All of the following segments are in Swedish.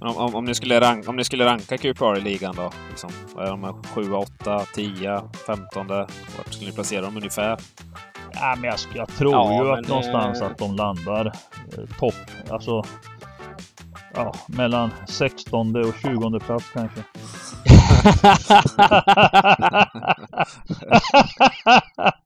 Om, om, om, ni skulle ranka, om ni skulle ranka QPR i ligan då? Liksom, vad är de? 7, 8, 10, 15? Vart skulle ni placera dem ungefär? Ja, men jag, jag tror ja, ju att någonstans att de landar eh, topp. Alltså. Ja, mellan 16 och 20 plats kanske.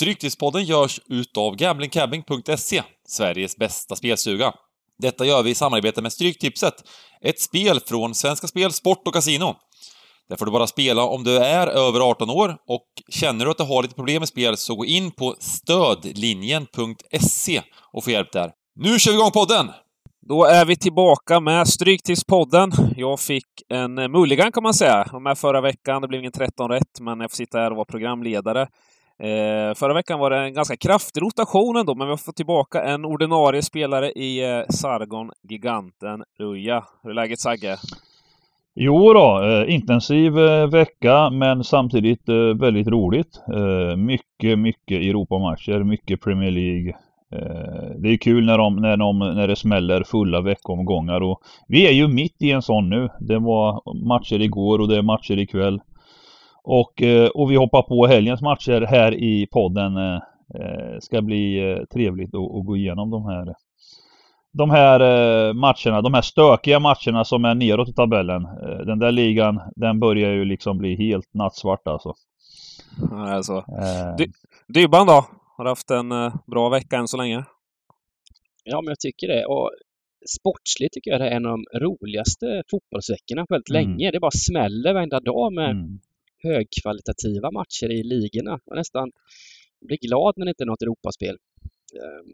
Stryktipspodden görs utav gamblingcabbing.se, Sveriges bästa spelstuga. Detta gör vi i samarbete med Stryktipset, ett spel från Svenska Spel, Sport och Casino. Där får du bara spela om du är över 18 år och känner du att du har lite problem med spel så gå in på stödlinjen.se och få hjälp där. Nu kör vi igång podden! Då är vi tillbaka med Stryktipspodden. Jag fick en mulligan kan man säga. Jag var med förra veckan, det blev ingen 13 rätt, men jag får sitta här och vara programledare. Eh, förra veckan var det en ganska kraftig rotation ändå, men vi har fått tillbaka en ordinarie spelare i eh, Sargon, giganten Ruja. Hur är läget Sagge? Jo då, eh, intensiv eh, vecka men samtidigt eh, väldigt roligt. Eh, mycket, mycket Europamatcher, mycket Premier League. Eh, det är kul när, de, när, de, när det smäller fulla veckomgångar och vi är ju mitt i en sån nu. Det var matcher igår och det är matcher ikväll. Och, eh, och vi hoppar på helgens matcher här i podden. Eh, ska bli eh, trevligt att gå igenom de här de här matcherna, de här stökiga matcherna som är neråt i tabellen. Den där ligan, den börjar ju liksom bli helt nattsvart alltså. Alltså. Eh. Dybban då? Har du haft en bra vecka än så länge? Ja, men jag tycker det. Och sportsligt tycker jag det är en av de roligaste fotbollsveckorna på väldigt mm. länge. Det bara smäller varenda dag med mm högkvalitativa matcher i ligorna. Man nästan blir glad när det inte är något Europaspel. Ehm,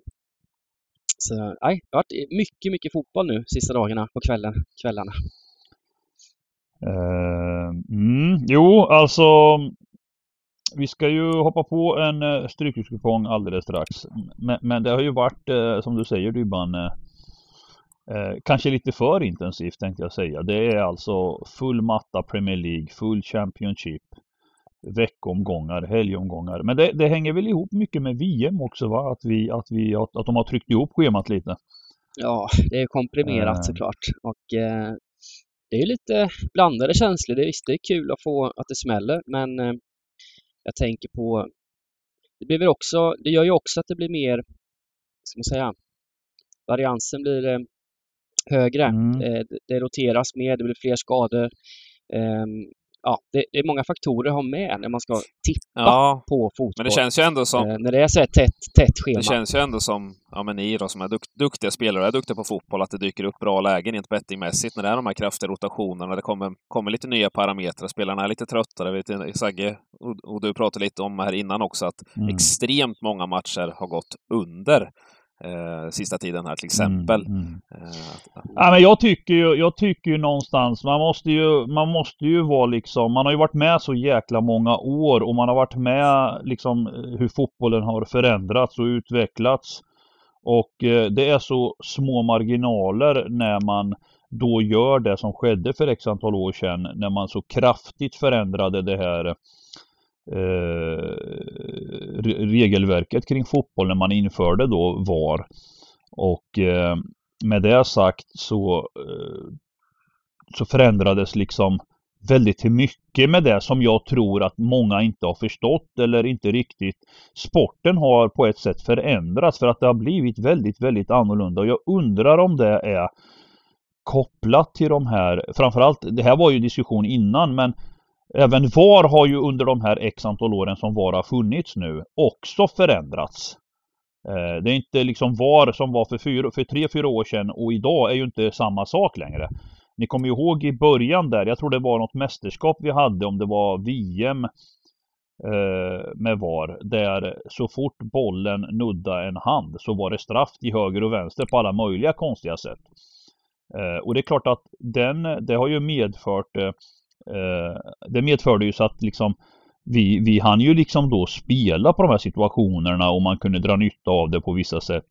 så nej, det har varit mycket, mycket fotboll nu sista dagarna på kvällen, kvällarna. Uh, mm, jo, alltså vi ska ju hoppa på en uh, alldeles strax. Men, men, det har ju varit, uh, som du säger Dybban, eh, Eh, kanske lite för intensivt tänkte jag säga. Det är alltså full matta Premier League, full Championship, veckomgångar, helgomgångar. Men det, det, hänger väl ihop mycket med VM också va? Att, vi, att, vi, att, att de har tryckt ihop schemat lite. Ja, det är komprimerat eh. såklart. Och eh, det är lite blandade känslor. Det, visst, det är kul att få att det smäller, men eh, jag tänker på det blir väl också, det gör ju också att det blir mer, ska man säga, variansen blir eh, högre. Mm. Eh, det roteras mer, det blir fler skador. Ehm, ja, det, det, är många faktorer att ha med när man ska tippa ja, på fotboll. Men det känns ju ändå som... Eh, när det är så här tätt, tätt schema. Det känns ju ändå som, ja men ni då som är dukt, duktiga spelare är duktiga på fotboll, att det dyker upp bra lägen rent bettingmässigt när det är de här kraftiga rotationerna. Det kommer, kommer lite nya parametrar. Spelarna är lite tröttare. Vet, Sagge, och, och du pratade lite om här innan också, att mm. extremt många matcher har gått under eh, sista tiden här till exempel. Mm, mm. Eh, ja, men jag tycker ju, jag tycker ju någonstans, man måste ju, man måste ju vara liksom, man har ju varit med så jäkla många år och man har varit med liksom hur fotbollen har förändrats och utvecklats. Och eh, det är så små marginaler när man då gör det som skedde för x antal år sedan när man så kraftigt förändrade det här eh, Eh, regelverket kring fotboll när man införde då VAR. Och eh, med det sagt så, eh, så förändrades liksom väldigt mycket med det som jag tror att många inte har förstått eller inte riktigt. Sporten har på ett sätt förändrats för att det har blivit väldigt, väldigt annorlunda och jag undrar om det är kopplat till de här, framförallt, det här var ju diskussion innan men Även VAR har ju under de här x antal åren som VAR har funnits nu också förändrats. Eh, det är inte liksom VAR som var för, fyra, för tre, fyra år sedan och idag är ju inte samma sak längre. Ni kommer ihåg i början där, jag tror det var något mästerskap vi hade, om det var VM eh, med VAR, där så fort bollen nuddade en hand så var det straff till höger och vänster på alla möjliga konstiga sätt. Eh, och det är klart att den, det har ju medfört Eh, Eh, det medförde ju så att liksom vi, vi hann ju liksom då spela på de här situationerna och man kunde dra nytta av det på vissa sätt.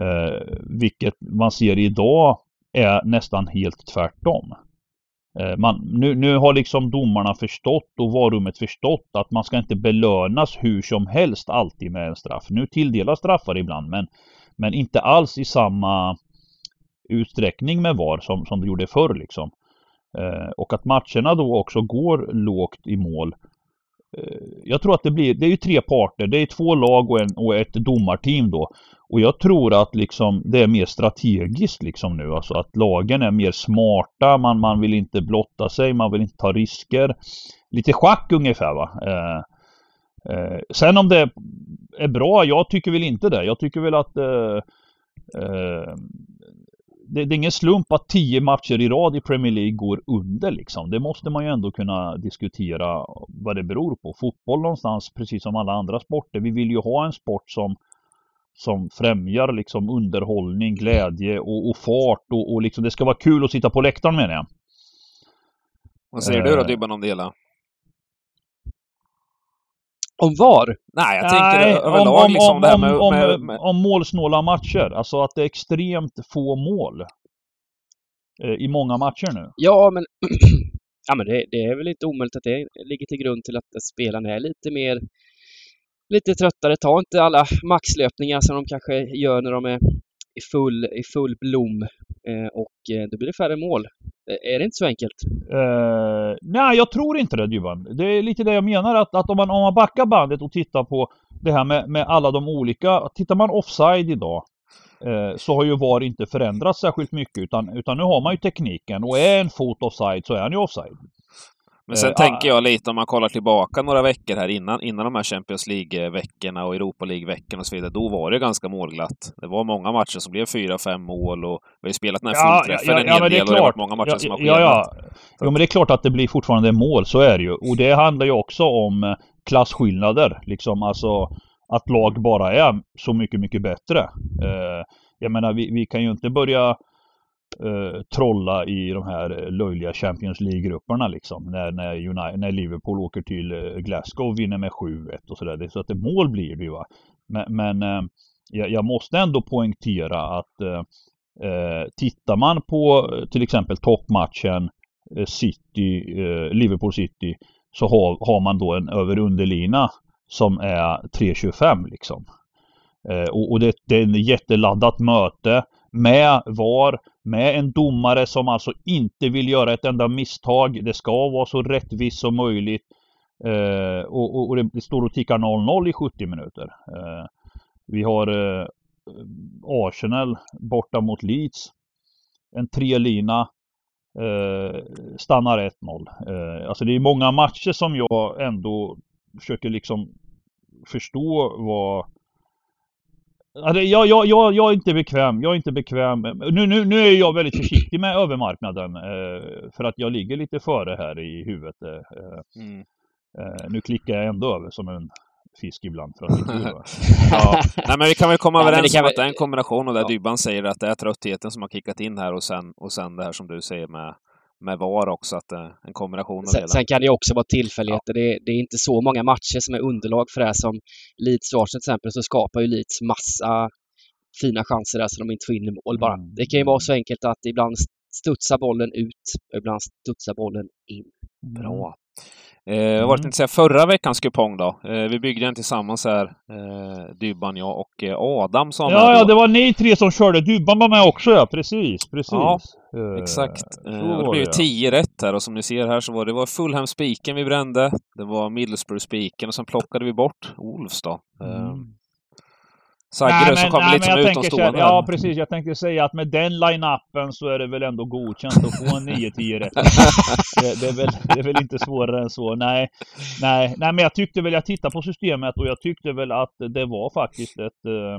Eh, vilket man ser idag är nästan helt tvärtom. Eh, man, nu, nu har liksom domarna förstått och varummet förstått att man ska inte belönas hur som helst alltid med en straff. Nu tilldelas straffar ibland men, men inte alls i samma utsträckning med VAR som, som det gjorde förr liksom. Eh, och att matcherna då också går lågt i mål. Eh, jag tror att det blir, det är ju tre parter, det är två lag och, en, och ett domarteam då. Och jag tror att liksom det är mer strategiskt liksom nu, alltså att lagen är mer smarta, man, man vill inte blotta sig, man vill inte ta risker. Lite schack ungefär va. Eh, eh, sen om det är bra, jag tycker väl inte det. Jag tycker väl att eh, eh det, det, är ingen slump att tio matcher i rad i Premier League går under liksom. Det måste man ju ändå kunna diskutera vad det beror på. Fotboll någonstans, precis som alla andra sporter, vi vill ju ha en sport som som främjar liksom underhållning, glädje och, och fart och, och liksom det ska vara kul att sitta på läktaren menar jag. Vad säger du då eh. Dybban om det hela? Om VAR? Nej, jag tänker överlag om, liksom om, det här med, om, med, med... om målsnåla matcher. Alltså att det är extremt få mål. Eh, I många matcher nu. Ja, men, ja, men det, det, är väl inte omöjligt att det ligger till grund till att spelarna är lite mer lite tröttare. Ta inte alla maxlöpningar som de kanske gör när de är i full, i full blom eh, och eh, då blir det färre mål. Eh, är det inte så enkelt? Uh, nej, jag tror inte det Dybban. Det är lite det jag menar att, att om, man, om man backar bandet och tittar på det här med, med alla de olika. Tittar man offside idag uh, så har ju VAR inte förändrats särskilt mycket utan, utan nu har man ju tekniken och är en fot offside så är han ju offside. Men sen eh, tänker jag lite om man kollar tillbaka några veckor här innan, innan de här Champions League-veckorna och Europa League-veckorna och så vidare. Då var det ganska målglatt. Det var många matcher som blev fyra, fem mål och vi har ju spelat den här ja, fullträffen ja, ja, en hel del och det har varit många matcher ja, som har ja, ja. Jo, men det är klart att det blir fortfarande mål, så är det ju. Och det handlar ju också om eh, klasskillnader, liksom alltså att lag bara är så mycket, mycket bättre. Eh, jag menar, vi, vi kan ju inte börja eh, trolla i de här eh, löjliga Champions League-grupperna liksom. När, när, United, när Liverpool åker till eh, Glasgow och vinner med 7-1 och sådär. Så att det mål blir det ju va. Men, men eh, jag, jag, måste ändå poängtera att eh, eh tittar man på till exempel toppmatchen City, Liverpool City så har, har man då en över underlina som är 3.25 liksom. och, och det, det är ett jätteladdat möte med VAR, med en domare som alltså inte vill göra ett enda misstag. Det ska vara så rättvist som möjligt. Eh, och, och, och, det står och tickar 0-0 i 70 minuter. Eh, vi har eh, Arsenal borta mot Leeds. En trelina. Eh, stannar 1-0. Eh, alltså det är många matcher som jag ändå försöker liksom förstå vad jag, jag, jag, jag är inte bekväm. Jag är inte bekväm. Nu, nu, nu är jag väldigt försiktig med övermarknaden. Eh, för att jag ligger lite före här i huvudet. Eh, mm. eh, nu klickar jag ändå över som en fisk ibland. För att ja. Nej, men vi kan väl komma överens om att det är en kombination och där ja. Dybban säger att det är tröttheten som har kickat in här och sen, och sen det här som du säger med med VAR också, att är en kombination av sen, sen kan det också vara tillfälligheter. Ja. Det, det, är inte så många matcher som är underlag för det här som Leeds och Arsenal till exempel, så skapar ju Leeds massa fina chanser där så de inte får in i mål bara. Mm. Det kan ju vara så enkelt att ibland studsar bollen ut och ibland studsar bollen in. Bra. Eh, vad var det mm. säga, förra veckans kupong då? Eh, vi byggde den tillsammans här, eh, Dybban, jag och eh, Adam som Ja, ja, det var ni tre som körde. Dybban var med också ja, precis, precis. Ja, eh, exakt. Eh, det blev tio rätt här och som ni ser här så var det var Fulham-spiken vi brände. Det var Middlesbrough-spiken och sen plockade vi bort Wolves då. Mm. Saggerö som kommer lite som utomstående. Ja, precis. Jag tänkte säga att med den line-upen så är det väl ändå godkänt att få en 9-10 rätt. det, det, är väl, det är väl inte svårare än så. Nej, nej, nej, men jag tyckte väl, jag tittade på systemet och jag tyckte väl att det var faktiskt ett eh,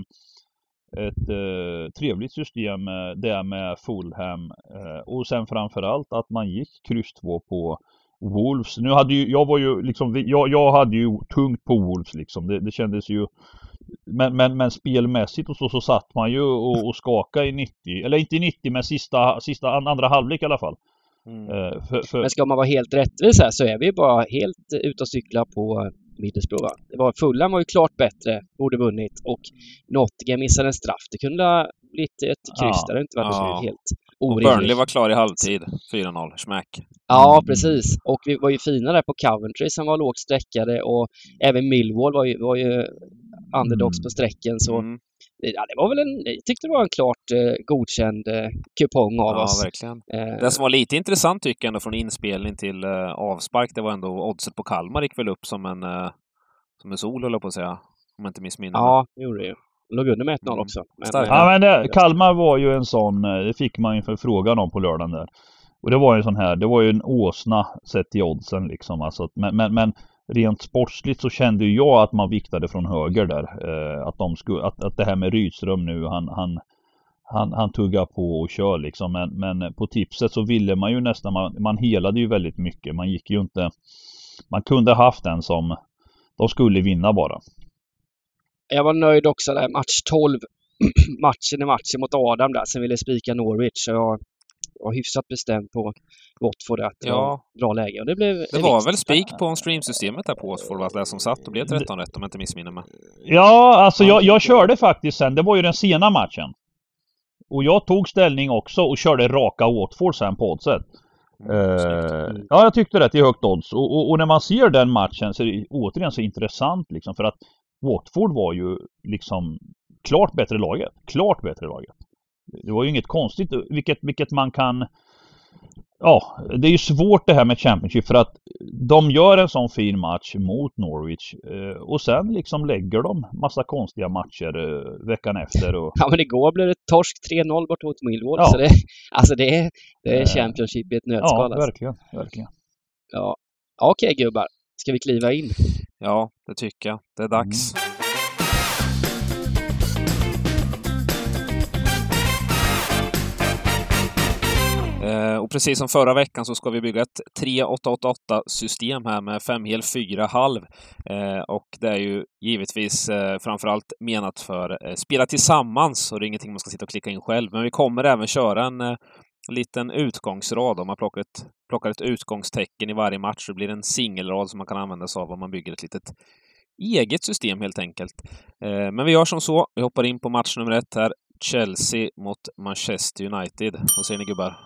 ett eh, trevligt system eh, det med Fulham eh, och sen framförallt att man gick kryss 2 på Wolves. Nu hade ju, jag var ju liksom, jag, jag hade ju tungt på Wolves liksom. Det, det kändes ju men, men, men spelmässigt och så, så satt man ju och, och skakade i 90, eller inte i 90 men sista, sista andra halvlek i alla fall. Mm. Uh, för, för... Men ska man vara helt rättvis här så är vi bara helt ute och cyklar på Middlesbrough. Det var, Fulham var ju klart bättre, borde vunnit och Nottingham missade en straff. Det kunde ha blivit ett kryss ja. där det inte varit ja. helt orimlig. Burnley var klar i halvtid. 4-0, smack. Ja, precis. Och vi var ju fina där på Coventry som var lågt sträckade och även Millwall var ju, var ju underdogs Mm. på sträcken. Så Mm. ja, det var väl en, jag tyckte det var en klart eh, godkänd eh, kupong av Ja, oss. verkligen. Eh, Det som var lite intressant tycker jag ändå från inspelning till eh, avspark, det var ändå oddset på Kalmar gick väl upp som en, eh, som en sol, höll jag på att säga. Om jag inte missminner ja, det gjorde det ju. Låg under med 1-0 Mm. också. Men, eh, Ja men det, Kalmar var ju en sån, eh, det fick man ju förfrågan om på lördagen där. Och det var ju en sån här, det var ju en åsna sett till oddsen liksom. Alltså, men, men, men rent sportsligt så kände ju jag att man viktade från höger där. Eh, att, de skulle, att, att det här med Rydström nu, han, han, han, han tuggar på och kör liksom. Men, men på tipset så ville man ju nästan, man, man helade ju väldigt mycket. Man gick ju inte, man kunde haft en som de skulle vinna bara. Jag var nöjd också där, match 12. matchen i matchen mot Adam där, som ville spika Norwich. Så jag var hyfsat bestämd på Watford att det Ja. var bra läge. Och det blev Det var vinst. väl spik på streamsystemet där på för det som satt. och blev 13 rätt om jag inte missminner mig. Ja, alltså jag, jag körde faktiskt sen. Det var ju den sena matchen. Och jag tog ställning också och körde raka Watford sen på oddset. Eh, ja, jag tyckte det till högt odds. Och, och, och när man ser den matchen så är det återigen så intressant liksom. För att Watford var ju liksom klart bättre laget. Klart bättre laget. Det var ju inget konstigt, vilket, vilket man kan... Ja, det är ju svårt det här med Championship för att de gör en sån fin match mot Norwich eh, och sen liksom lägger de massa konstiga matcher eh, veckan efter. Och, Ja, men igår blev det torsk 3-0 bort mot Millwall. Ja. Så det, alltså det är, det är Eh, Championship i ett ja, nötskal. alltså. verkligen, verkligen. Ja. Okej gubbar, ska vi kliva in? Ja, det tycker jag. Det är dags. Eh, och precis som förra veckan så ska vi bygga ett 3888-system här med femhel, fyra halv. Eh, och det är ju givetvis eh, framförallt menat för spela tillsammans och det är ingenting man ska sitta och klicka in själv. Men vi kommer även köra en liten utgångsrad. Om man plockar ett, plockar ett utgångstecken i varje match så blir det en singelrad som man kan använda sig av om man bygger ett litet eget system helt enkelt. Eh, men vi gör som så. Vi hoppar in på match nummer ett här. Chelsea mot Manchester United. Vad säger ni gubbar?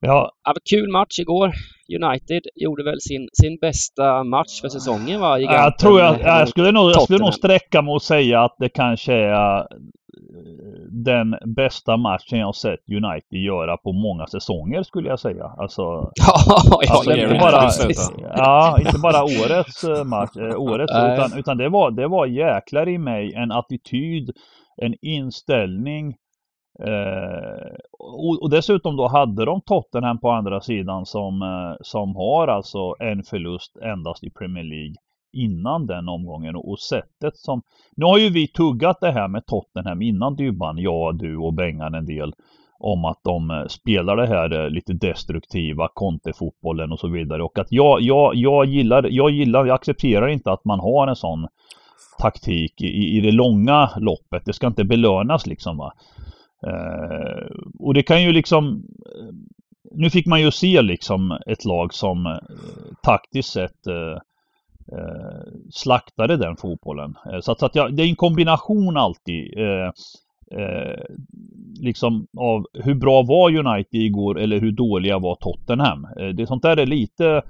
Ja, Ja, kul match igår. United gjorde väl sin, sin bästa match för säsongen va? Giganten, jag tror jag, jag skulle nog, jag skulle nog sträcka mig och säga att det kanske är eh, den bästa matchen jag sett United göra på många säsonger skulle jag säga. Alltså, Ja, jag Alltså, inte bara-. Ja, inte bara årets eh, match, eh, årets, utan, utan det, var, det var jäklar i mig en attityd, en inställning. Eh, och, och dessutom då hade de Tottenham på andra sidan som, eh, som har alltså en förlust endast i Premier League innan den omgången och, och sättet som... Nu har ju vi tuggat det här med Tottenham innan Dybban, jag, du och Bengan en del om att de eh, spelar det här eh, lite destruktiva kontefotbollen och så vidare. Och att jag, jag, jag gillar, jag gillar, jag accepterar inte att man har en sån taktik i, i det långa loppet. Det ska inte belönas liksom va. Eh, och det kan ju liksom eh, Nu fick man ju se liksom ett lag som eh, taktiskt sett eh, eh, slaktade den fotbollen. Eh, så att, så att jag, det är en kombination alltid. Eh, eh, liksom av hur bra var United igår eller hur dåliga var Tottenham. Eh, det sånt där är lite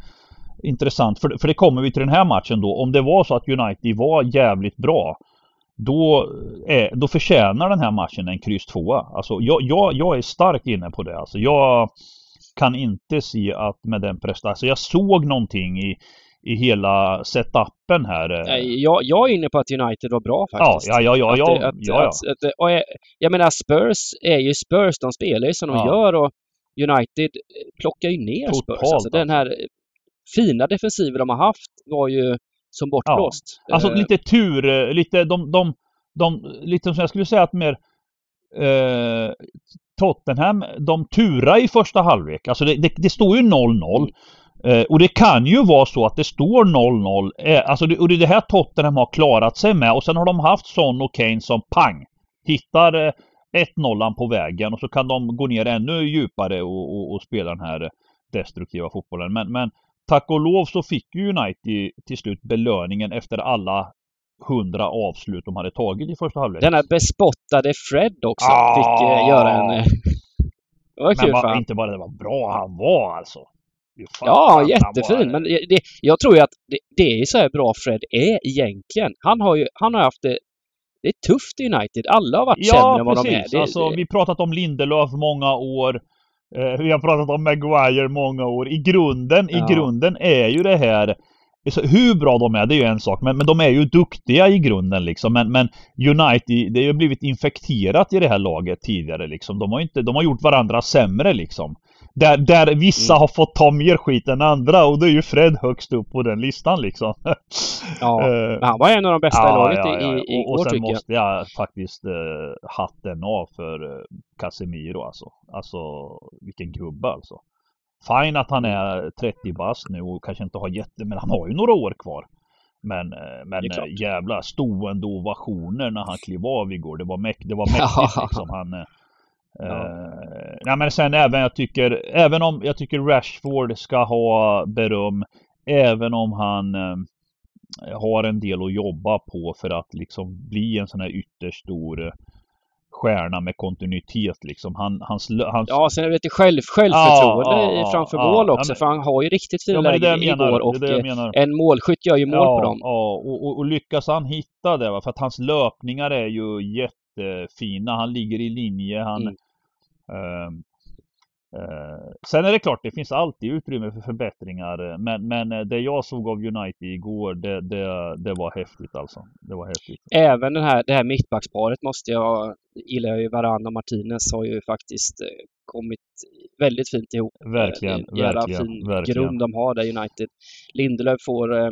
intressant för, för det kommer vi till den här matchen då. Om det var så att United var jävligt bra då, är, då förtjänar den här matchen en kryss tvåa. Alltså jag, jag, jag är starkt inne på det. Alltså jag kan inte se att med den prestationen, alltså jag såg någonting i, i hela setupen här. eh, Jag, jag är inne på att United var bra ja, faktiskt. ja, ja, ja, Att ja, det- att, ja, ja. Att, att, och jag, jag menar Spurs är ju Spurs, de spelar ju som de Ja. gör och United plockar ju ner Spurs. Totalt, Alltså, den här fina defensiven de har haft var ju som bortblåst. Alltså Eh, lite tur, eh, lite de, de, de, lite som jag skulle säga att mer eh, Tottenham, de turar i första halvlek. Alltså det, det, det står ju 0-0. Eh, och det kan ju vara så att det står 0-0. Eh, alltså det, och det är det här Tottenham har klarat sig med. Och sen har de haft Son och Kane som pang! Hittar eh, 1-0 på vägen och så kan de gå ner ännu djupare och, och, och spela den här destruktiva fotbollen. Men, men tack och lov så fick ju United till slut belöningen efter alla hundra avslut de hade tagit i första halvlek. Denna bespottade Fred också Ah! fick eh, göra en... eh, Det var Men kul var, för han. inte bara det var bra han var alltså. Fan, Ja, jättefin. var- Men det, jag tror ju att det, det är så här bra Fred är egentligen. Han har ju han har haft det... Det är tufft i United. Alla har varit sämre Ja, än vad de är. precis. Det, alltså, vi pratat om Lindelöf många år. Eh, vi har pratat om Maguire många år. I grunden, Ja. i grunden är ju det här så hur bra de är, det är ju en sak, men, men de är ju duktiga i grunden liksom. Men, men United, det har ju blivit infekterat i det här laget tidigare liksom. De har, inte, de har gjort varandra sämre liksom. Där, där vissa Mm. har fått ta mer skit än andra och då är ju Fred högst upp på den listan liksom. ja. Men han var en av de bästa i laget i, i, Och, och igår sen tycker jag. måste jag faktiskt eh, hatten av för eh, Casemiro alltså. Alltså vilken gubbe alltså. Fine att han är 30 bast nu och kanske inte har jätte, men han har ju några år kvar. Men, men jävla stående ovationer när han klev av igår. Det var, mäk- det var mäktigt Ja. liksom. Han, Ja. eh, nej men sen även jag tycker, även om jag tycker Rashford ska ha beröm, även om han eh, har en del att jobba på för att liksom bli en sån här ytterst stor stjärna med kontinuitet liksom. Han, hans, hans, Ja, sen är det lite själv, självförtroende Ja, ja, framför ja, mål också. men- för han har ju riktigt fina ja, lägen igår och eh, en målskytt gör ju mål på dem. Ja, och, och, och lyckas han hitta det va? För att hans löpningar är ju jättefina. Han ligger i linje. Han, Mm. ehm, eh, sen är det klart, det finns alltid utrymme för förbättringar. eh, Men, men eh, det jag såg av United igår, det, det, det var häftigt alltså. Det var häftigt. Även den här, det här mittbacksparet måste jag, gillar jag ju Varann och Martinez har ju faktiskt eh, kommit väldigt fint ihop. Eh, Verkligen, det är en jävla verkligen, fin verkligen. grund de har där United. Lindelöf får, eh,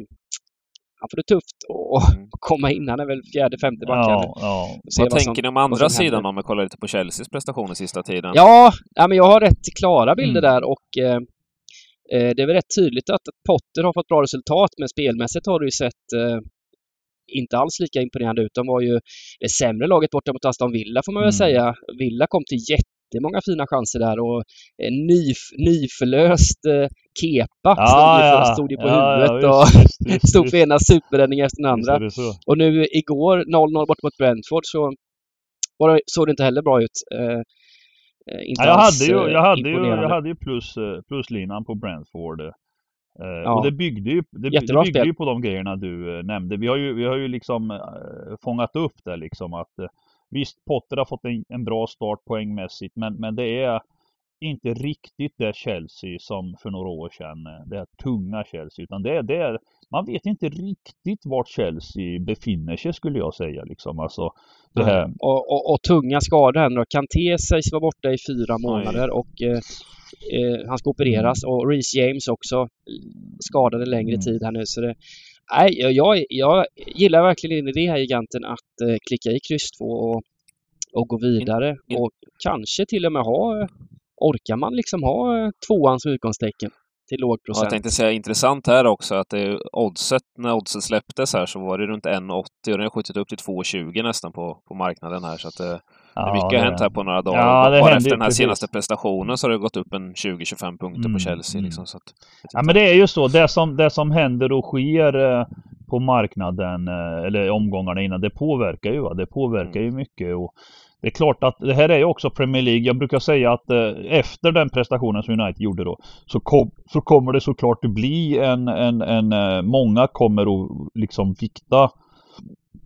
han får det tufft att Mm. komma in. Han är väl fjärde, femte back. eller? Ja, ja. Vad som- tänker ni om vad andra sidan händer. om vi kollar lite på Chelseas prestationer sista tiden? Ja, ja, men jag har rätt klara bilder Mm. där och eh, eh, det är väl rätt tydligt att Potter har fått bra resultat men spelmässigt har det ju sett eh, inte alls lika imponerande ut. De var ju det sämre laget borta mot Aston Villa får man väl Mm. säga. Villa kom till jättemånga fina chanser där och en ny, nyförlöst eh, Kepa stod, ju på, stod ju på huvudet och visst, visst, visst, stod för ena superräddningen efter den andra. är det. Och nu igår 0-0 bort mot Brentford så det, såg det inte heller bra ut. Eh, eh, inte Ja, jag, hade ju, jag, hade ju, jag hade ju plus, eh, pluslinan på Brentford. eh, Ja. Och det byggde ju, det, det byggde ju på de grejerna du nämnde. Vi har ju, vi har ju liksom fångat upp det liksom att visst Potter har fått en, en bra start poängmässigt men, men det är inte riktigt det Chelsea som för några år sedan, eh, det här tunga Chelsea utan det är, det är man vet inte riktigt vart Chelsea befinner sig skulle jag säga liksom. Alltså, det här, Och, och, och tunga skador här nu. Kanté sägs vara borta i fyra månader och eh, eh, han ska opereras och Reece James också eh, skadade längre Mm. tid här nu så det Nej, jag, jag, gillar verkligen in i det här giganten att eh, klicka i kryss 2 och, och gå vidare in- och kanske till och med ha Orkar man liksom ha eh, tvåan som utgångstecken till låg Ja, jag procent? tänkte säga intressant här också att det oddset, när oddset släpptes här så var det runt 1,80 och den har skjutit upp till 2,20 nästan på, på marknaden här så att det, det mycket har hänt här på några dagar. Ja, det bara efter den här precis. senaste prestationen så har det gått upp en 20-25 punkter på Mm, Chelsea. mm. Liksom, så att, Ja men det är ju så. Det som, det som händer och sker eh, på marknaden eh, eller omgångarna innan det påverkar ju. Va? Det påverkar ju mycket. Och det är klart att det här är ju också Premier League. Jag brukar säga att eh, efter den prestationen som United gjorde då så, kom, så kommer det såklart att bli en, en, en eh, många kommer att liksom vikta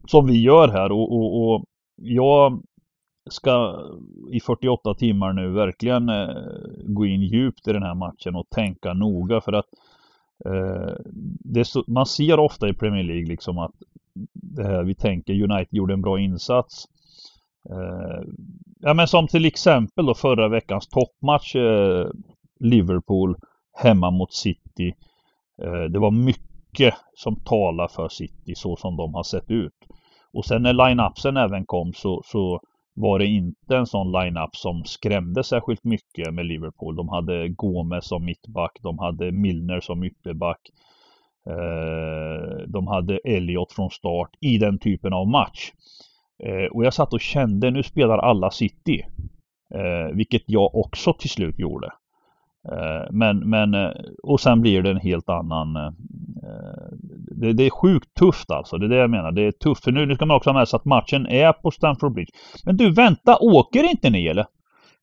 som vi gör här och, och, och jag ska i 48 timmar nu verkligen eh, gå in djupt i den här matchen och tänka noga för att eh, det så, man ser ofta i Premier League liksom att det här vi tänker United gjorde en bra insats. Eh, ja men som till exempel då förra veckans toppmatch eh, Liverpool hemma mot City. Eh, det var mycket som talar för City så som de har sett ut. Och sen när line-upsen även kom så, så var det inte en sån line-up som skrämde särskilt mycket med Liverpool. De hade Gomez som mittback, de hade Milner som ytterback. Eh, de hade Elliot från start i den typen av match. Eh, och jag satt och kände, nu spelar alla City. Eh, vilket jag också till slut gjorde. Eh, men, men, eh, och sen blir det en helt annan... eh, Det, det, är sjukt tufft alltså. Det är det jag menar. Det är tufft. För nu, nu ska man också ha med sig att matchen är på Stamford Bridge. Men du, vänta! Åker inte ni eller?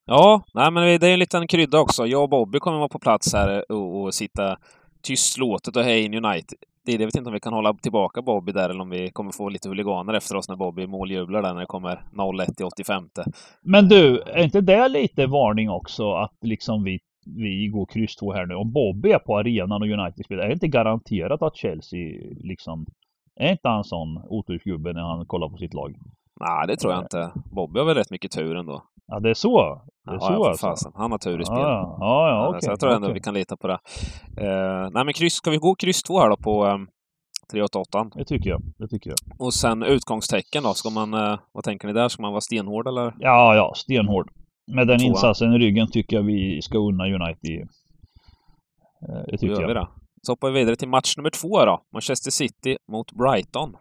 Ja, nej men det är en liten krydda också. Jag och Bobby kommer vara på plats här och, och sitta tystlåtet och heja in United. Det, jag vet inte om vi kan hålla tillbaka Bobby där eller om vi kommer få lite huliganer efter oss när Bobby måljublar där när det kommer 0-1 i 85. Men du, är inte det lite varning också att liksom vi, vi går kryss 2 här nu? Om Bobby är på arenan och United spelar, är det inte garanterat att Chelsea liksom... Är inte han sån otursgubbe när han kollar på sitt lag? Nej, det tror jag inte. Bobby har väl rätt mycket tur ändå. Ja, det är så? Det är ja, så ja, alltså? fasen. Han har tur i spelet. Ja, ja, ja okej. Så jag tror ändå vi kan lita på det. Uh, nej, men kryss, ska vi gå kryss 2 här då på um, 388? Det tycker jag. Det tycker jag. Och sen utgångstecken då? Ska man, uh, vad tänker ni där? Ska man vara stenhård eller? Ja, ja, stenhård. Med den Tvåa. insatsen i ryggen tycker jag vi ska unna United. Eh, Det Då tycker gör vi jag. det. Så hoppar vi vidare till match nummer två då. Manchester City mot Brighton.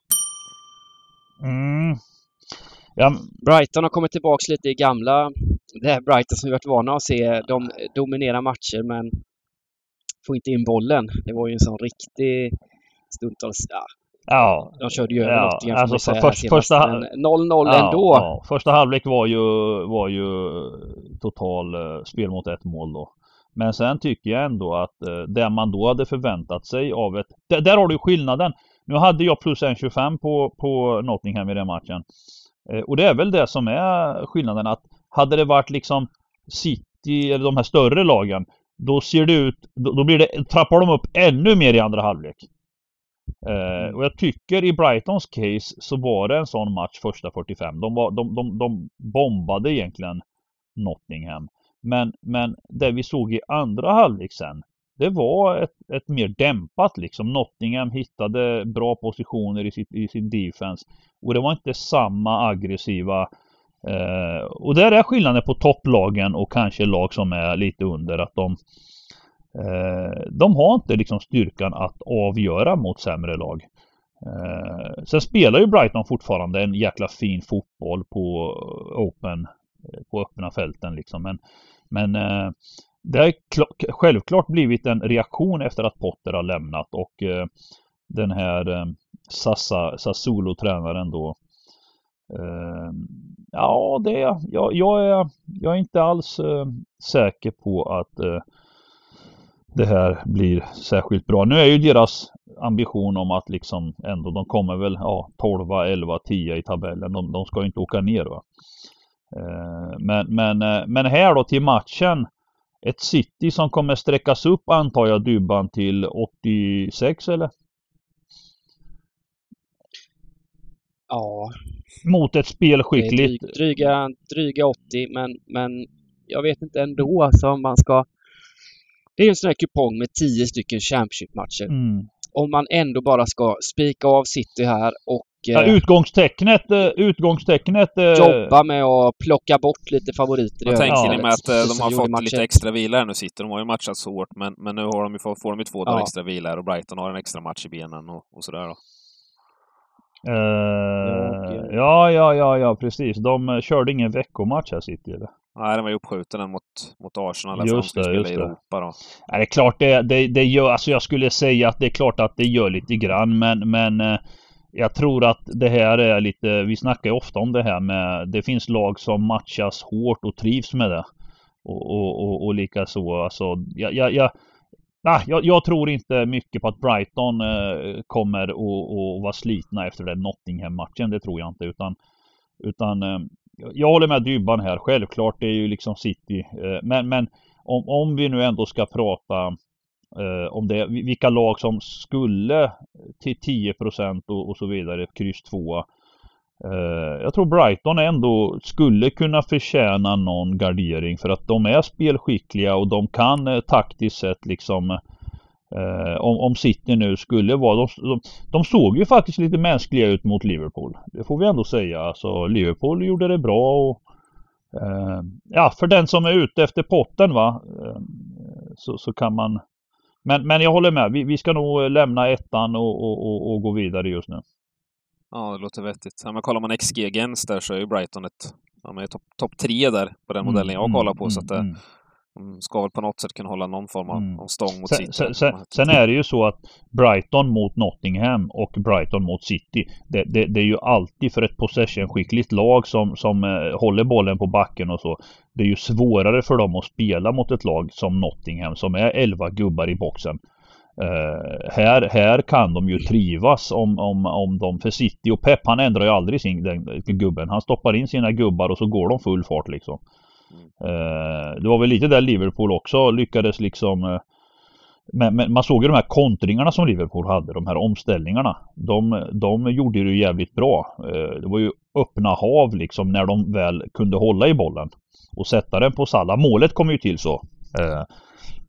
Mm. Ja, Brighton har kommit tillbaks lite i gamla... Det här Brighton som vi varit vana att se. De dominerar matcher men får inte in bollen. Det var ju en sån riktig stundtals... Ja, ja. de körde ju över Ja, alltså för- först- första- Men 0-0 ja, ändå. Ja. Första halvlek var ju, var ju total eh, spel mot ett mål då. Men sen tycker jag ändå att eh, det man då hade förväntat sig av ett... Där, där har du skillnaden. Nu hade jag plus 1,25 på, på Nottingham i den matchen. Eh, och det är väl det som är skillnaden att hade det varit liksom City eller de här större lagen då ser det ut, då, då blir det, trappar de upp ännu mer i andra halvlek. Eh, och jag tycker i Brightons case så var det en sån match första 45. De, var, de, de, de bombade egentligen Nottingham. Men, men det vi såg i andra halvlek sen det var ett, ett mer dämpat liksom. Nottingham hittade bra positioner i, sitt, i sin defense. Och det var inte samma aggressiva eh, och där är skillnaden på topplagen och kanske lag som är lite under att de eh, de har inte liksom styrkan att avgöra mot sämre lag. Eh, sen spelar ju Brighton fortfarande en jäkla fin fotboll på open på öppna fälten liksom. Men, men eh, det har självklart blivit en reaktion efter att Potter har lämnat och eh, den här eh, Sassa, Sassuolo-tränaren då eh, Ja, det är jag. Jag är, jag är inte alls säker på att det här blir särskilt bra. Nu är ju deras ambition om att liksom ändå, de kommer väl ja, 12, 11, 10 i tabellen. De, de ska ju inte åka ner va. Men, men, men här då till matchen. Ett City som kommer sträckas upp antar jag Dybban till 86 eller? Ja, Mot ett spelskickligt. dryg, dryga, dryga 80 men, men jag vet inte ändå alltså om man ska... Det är en sån här kupong med 10 stycken Championship-matcher. Mm. Om man ändå bara ska spika av City här och Ja, eh, utgångstecknet, eh, utgångstecknet. eh, jobba med att plocka bort lite favoriter Vad tänker ni med att de har fått lite extra vila här nu sitter. De har ju matchat så hårt, men, men nu har de ju, får, får de ju två dagar Ja. extra vila här och Brighton har en extra match i benen och, och sådär då. Och- ja, ja, ja, ja, precis. De körde ingen veckomatch här City eller? Nej, den var ju uppskjuten den mot, mot Arsenal. Just det, just i det. Europa då. Nej, det är klart det, det, det gör, alltså jag skulle säga att det är klart att det gör lite grann men, men jag tror att det här är lite, vi snackar ju ofta om det här med, det finns lag som matchas hårt och trivs med det. Och, och, och, och likaså, alltså, jag, jag, jag, ah, jag, jag tror inte mycket på att Brighton eh, kommer att vara slitna efter den Nottingham-matchen, det tror jag inte utan utan eh, jag håller med Dybban här, självklart det är ju liksom City. Eh, men, men om, om vi nu ändå ska prata eh, om det, vilka lag som skulle till 10 och, och så vidare, kryss 2. Eh, jag tror Brighton ändå skulle kunna förtjäna någon gardering för att de är spelskickliga och de kan eh, taktiskt sett liksom eh, om, om City nu skulle vara, de, de, de såg ju faktiskt lite mänskliga ut mot Liverpool. Det får vi ändå säga. Alltså Liverpool gjorde det bra och eh, ja, för den som är ute efter potten va, eh, så, så kan man men, men jag håller med. Vi, vi ska nog lämna ettan och, och, och, och gå vidare just nu. Ja, det låter vettigt. Ja, men kollar man XG-gens där så är ju Brighton ett... Ja, de är topp top tre där på den modellen jag kollar på. så att det, mm. De ska väl på något sätt kunna hålla någon form av, Mm. stång mot Sen, City. sen, sen, sen är det ju så att Brighton mot Nottingham och Brighton mot City. Det, det, det är ju alltid för ett possession-skickligt lag som, som eh, håller bollen på backen och så. Det är ju svårare för dem att spela mot ett lag som Nottingham som är 11 gubbar i boxen. Eh, här, här kan de ju trivas om, om, om de, för City och Pep han ändrar ju aldrig sin den, gubben. Han stoppar in sina gubbar och så går de full fart liksom. Eh, det var väl lite där Liverpool också lyckades liksom eh, men, men man såg ju de här kontringarna som Liverpool hade, de här omställningarna. De, de gjorde det ju jävligt bra. Eh, Det var ju öppna hav liksom när de väl kunde hålla i bollen. Och sätta den på Salah. Målet kom ju till så.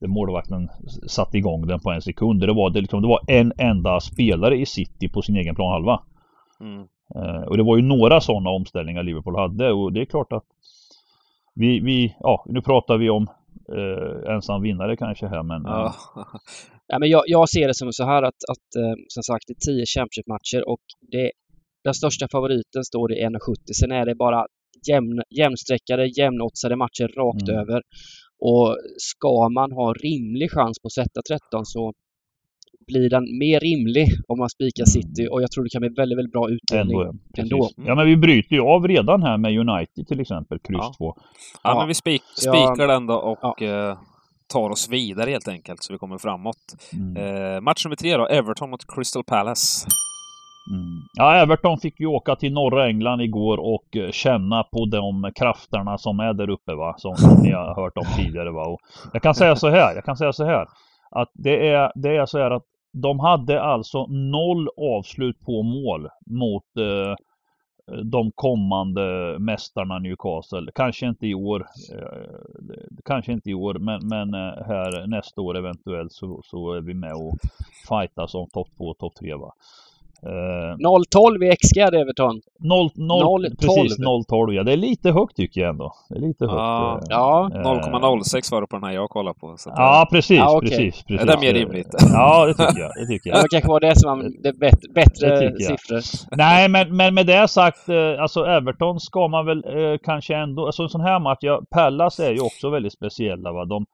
Målvakten satte igång den på en sekund. Det var, det, liksom, det var en enda spelare i City på sin egen planhalva. Mm. Och det var ju några sådana omställningar Liverpool hade och det är klart att vi, vi ja nu pratar vi om eh, ensam vinnare kanske här men Ja. Ja, men jag, jag ser det som så här att, att eh, som sagt, det är 10 Championship-matcher och det, den största favoriten står i 1,70. Sen är det bara jämn, jämnsträckade, jämnoddsade matcher rakt Mm. över. Och ska man ha rimlig chans på att sätta 13 så blir den mer rimlig om man spikar Mm. City och jag tror det kan bli väldigt, väldigt bra utdelning. ändå, ändå. Ja men vi bryter ju av redan här med United till exempel, kryss Ja. 2. Ja, Ja. men vi spik, Ja. spikar den då och eh, tar oss vidare helt enkelt, så vi kommer framåt. Mm. Eh, match nummer tre då, Everton mot Crystal Palace. Mm. Ja, Everton fick ju åka till norra England igår och eh, känna på de krafterna som är där uppe va, som, som ni har hört om tidigare va. Och jag kan säga så här, jag kan säga så här, att det är, det är så här att de hade alltså noll avslut på mål mot eh, de kommande mästarna Newcastle. Kanske inte i år, eh, kanske inte i år, men, men eh, här nästa år eventuellt så, så är vi med och fightas om topp 2 och topp 3 va. Eh, 0-12 i XG hade Everton. 0, 0, 0-12. precis 0-12 ja. Det är lite högt tycker jag ändå. Det är lite högt. Ja. eh, Ja. eh, 0,06 var det på den här jag kollade på. Så att, Ja, precis, Ja, okej. precis, precis. Är det mer rimligt? Ja, det tycker jag. Det tycker Ja, jag. det kanske var det som var det bättre, bättre Det siffror. Nej, men, men med det sagt, eh, alltså Everton ska man väl eh, kanske ändå, alltså en sån här match, ja, Pallas är ju också väldigt speciella va. De,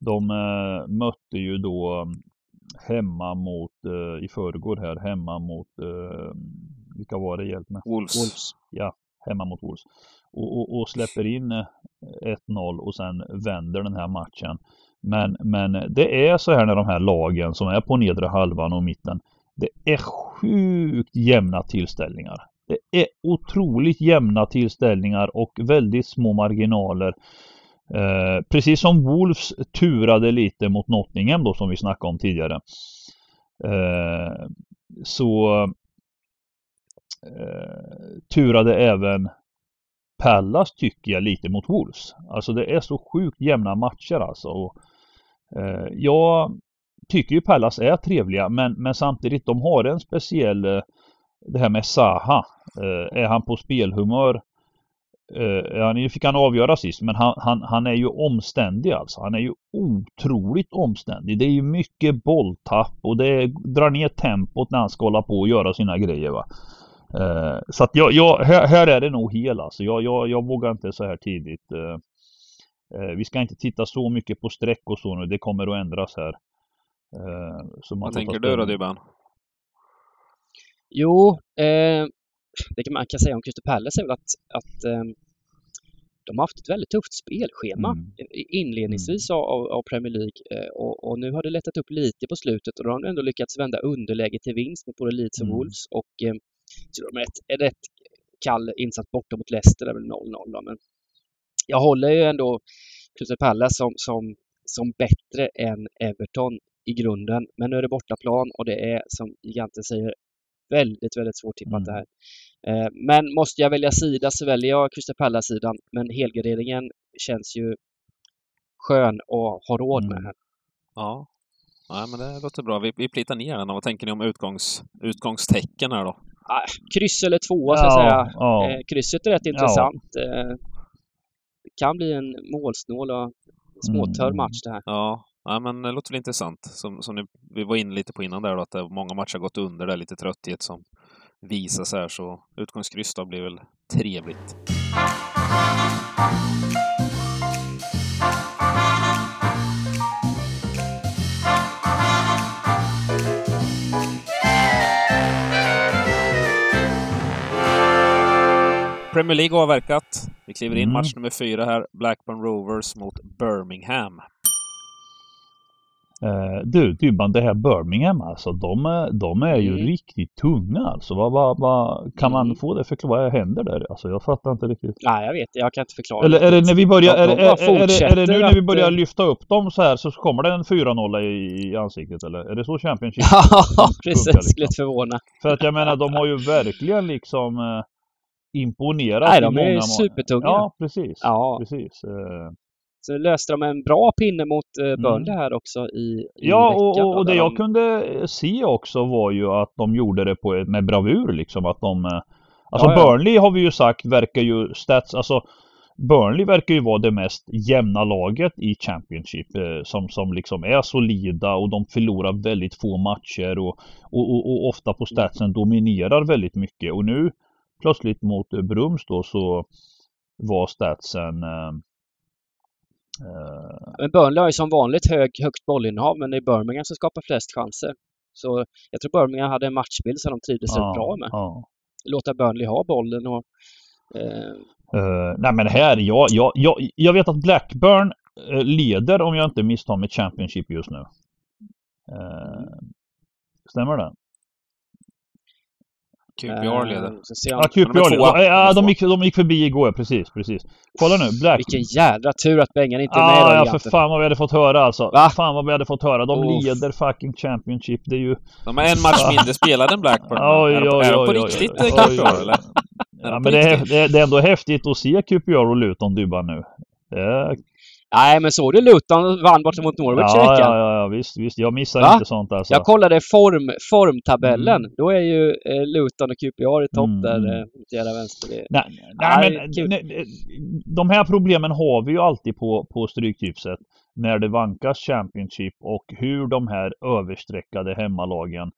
de eh, mötte ju då eh, hemma mot, eh, i förrgår här, hemma mot, eh, vilka var det hjälp med? Wolves. Wolves. hemma mot Wolves. Och, och, och släpper in eh, 1-0 och sen vänder den här matchen. Men, men det är så här när de här lagen som är på nedre halvan och mitten. Det är sjukt jämna tillställningar. Det är otroligt jämna tillställningar och väldigt små marginaler. Eh, precis som Wolves turade lite mot Nottingham då som vi snackade om tidigare. Eh, så eh, turade även Pallas tycker jag lite mot Wolves. Alltså det är så sjukt jämna matcher alltså. Och, eh, jag tycker ju Pallas är trevliga men, men samtidigt de har en speciell eh, det här med Saha. Eh, är han på spelhumör? Eh, ja, nu fick han avgöra sist men han, han, han är ju omständig alltså. Han är ju otroligt omständig. Det är ju mycket bolltapp och det drar ner tempot när han ska hålla på och göra sina grejer va. Eh, så att jag, jag, här, här är det nog hel alltså. Jag, jag, jag vågar inte så här tidigt. Eh, vi ska inte titta så mycket på streck och så nu. Det kommer att ändras här. Så man Vad tänker du då. Dybban? Jo, eh, det man kan säga om Crystal Palace är väl att, att eh, de har haft ett väldigt tufft spelschema Mm. inledningsvis av, av- av Premier League eh, och, och nu har det lättat upp lite på slutet och då har de ändå lyckats vända underläge till vinst mot både Leeds och Mm. Wolves och eh, så de är ett, är rätt kall insats borta mot Leicester, det är väl 0-0 då, men jag håller ju ändå Crystal Palace som, som, som bättre än Everton i grunden. Men nu är det bortaplan och det är som giganten säger väldigt, väldigt svårt tippat Mm. det här. Eh, men måste jag välja sida så väljer jag Crystal Palace-sidan. Men helgarderingen känns ju skön att ha råd med Mm. här. Ja. Nej, men det låter bra. Vi, vi plitar ner den. Och Vad tänker ni om utgångs, utgångstecken här då? Ah, kryss eller tvåa så att säga. ja. Eh, krysset är rätt intressant. Eh, det kan bli en målsnål och småtörr Mm. match det här. Ja, Ja, men det låter väl intressant. Som, som ni, vi var inne lite på innan där, då, att det, många matcher gått under, Det är lite trötthet som visas här, så utgångskryss då blir väl trevligt. Premier League avverkat. Vi kliver in mm. match nummer fyra här. Blackburn Rovers mot Birmingham. Eh, du, Dybban, det här Birmingham alltså, de, är- de är ju Mm. riktigt tunga alltså. Vad, vad, vad, kan man Mm. få det förklara? Vad händer där? Alltså jag fattar inte riktigt. Nej, jag vet Jag kan inte förklara. Eller är det när vi börjar, är, de är, är, är, det, är det nu när vi börjar att, eh, lyfta upp dem så här så kommer det en 4-0 i, i ansiktet eller? Är det så Championship Ja, funkar, precis. liksom? Skulle inte förvåna. För att jag menar, de har ju verkligen liksom eh, imponerat Nej, de är många... supertunga. Ja, precis. Ja, Precis. Eh, så löste de en bra pinne mot eh, Mm. Burnley här också i, i Ja, veckan. och, och, och det där jag de- kunde se också var ju att de gjorde det på, ett- med bravur liksom. Att de... eh, Alltså Ja, ja. Burnley har vi ju sagt verkar ju stats... Alltså Burnley verkar ju vara det mest jämna laget i Championship eh, som, som liksom är solida och de förlorar väldigt få matcher och, och, och, och ofta på statsen dominerar väldigt mycket. Och nu plötsligt mot eh, Brums då så var statsen eh, eh, Men Burnley har ju som vanligt hög, högt bollinnehav, men det är Birmingham som skapar flest chanser. Så jag tror Birmingham hade en matchbild som de trivdes rätt bra med. ja. Låta Burnley ha bollen och... Eh, Uh, nej men här, jag, jag, jag, jag vet att Blackburn eh, leder om jag inte misstar mig Championship just nu. Eh, stämmer det? QPR leder. eh, så ser Ja, QPR tvåa. leder. Ja, De gick, de gick förbi igår, precis, precis. Kolla nu, Black... vilken jädra tur att Bengan inte är med Ah, ja, för fan vad vi hade fått höra alltså. Va? Fan vad vi hade fått höra. De Uff. leder fucking Championship. Det är ju... De är en match mindre spelade än Blackburn. Oj, de, oj, är de oj, på oj, riktigt oj, eh, oj, QPR oj. eller? Ja, men det är, riktigt? det, är, det är ändå häftigt att se QPR och Luton dubba nu. Det, Nej, men såg du Luton vann borta mot Norwich i ja, veckan? ja, ja, ja, visst, visst. Jag missar Va? inte sånt alltså. Jag kollade form, formtabellen. Då är ju eh, Luton och QPR i topp Mm, där, mm. eh, till vänster. Nej, Nej, nej men nej, de här problemen har vi ju alltid på, på Stryktipset. När det vankas Championship och hur de här överstreckade hemmalagen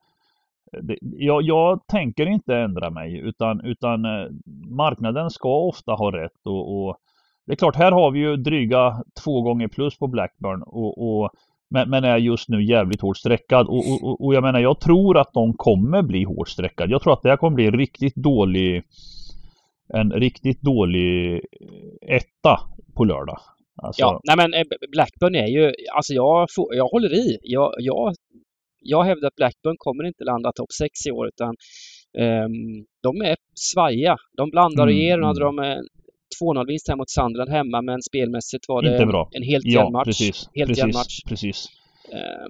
det, jag, jag tänker inte ändra mig utan, utan eh, marknaden ska ofta ha rätt och, och det är klart, här har vi ju dryga två gånger plus på Blackburn och, och men, men är just nu jävligt hårt streckad och, och, och- och jag menar jag tror att de kommer bli hårt streckad. Jag tror att det här kommer bli en riktigt dålig en riktigt dålig eh, etta på lördag. Alltså, Ja, nej men eh, Blackburn är ju, alltså jag, jag håller i. Jag, jag, jag hävdar att Blackburn kommer inte landa topp 6 i år utan ehm, de är svajiga. De blandar och ger. Mm. hade de en 2-0-vinst här mot Sunderland hemma men spelmässigt var det en helt ja jämn match. precis. Helt jämn precis, match. precis.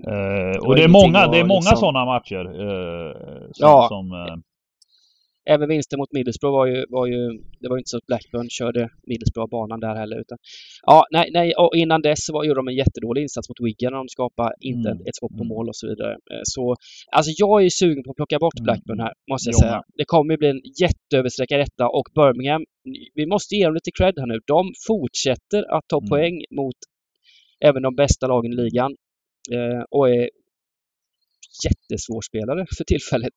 Var och det är många, det är många liksom- sådana matcher. Eh, som, Ja. som, även vinsten mot Middlesbrough var ju, var ju, det var ju inte så att Blackburn körde Middlesbrough banan där heller utan Ja, nej, nej, och innan dess så var, gjorde de en jättedålig insats mot Wigan och de skapade inte Mm, ett skott på mm. mål och så vidare. Eh, Så, alltså jag är ju sugen på att plocka bort Mm, Blackburn här, måste jag jag säga. Det kommer ju bli en jätteöversträckad etta och Birmingham, vi måste ge dem lite cred här nu. De fortsätter att ta Mm. poäng mot även de bästa lagen i ligan eh, och är jättesvårspelare för tillfället.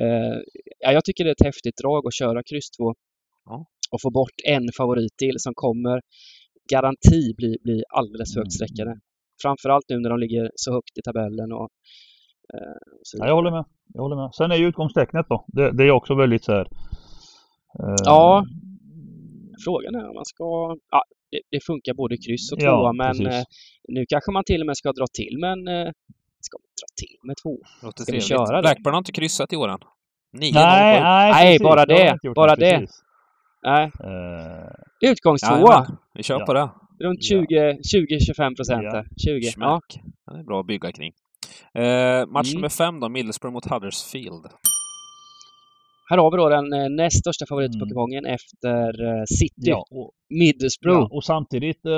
Eh, ja, jag tycker det är ett häftigt drag att köra kryss 2 Ja. och få bort en favorit till som kommer garanti bli, bli alldeles högt sträckade. Framförallt nu när de ligger så högt i tabellen och, eh, så ja, jag håller med. Jag håller med. Sen är ju utgångstecknet då. Det, det är också väldigt så här. eh, Ja. Frågan är om man ska... Ja, det, det funkar både kryss och Ja, tvåa men precis. eh, nu kanske man till och med ska dra till men eh, ska man dra till med två? Låter Ska vi köra det? Blackburn har inte kryssat i år än. Nio Nej, nej, Nej, precis. bara det. Bara det. precis. Nej, Eh, utgångstvåa. Vi kör Ja. på det. Runt Ja. 20-25 procent Ja. där. 20. Ja. Schmack. Det är bra att bygga kring. Eh, match Mm. nummer fem då, Middlesbrough mot Huddersfield. Här har vi då den eh, näst största på Mm. efter eh, City. ja, och, Middlesbrough. Ja, och samtidigt, eh,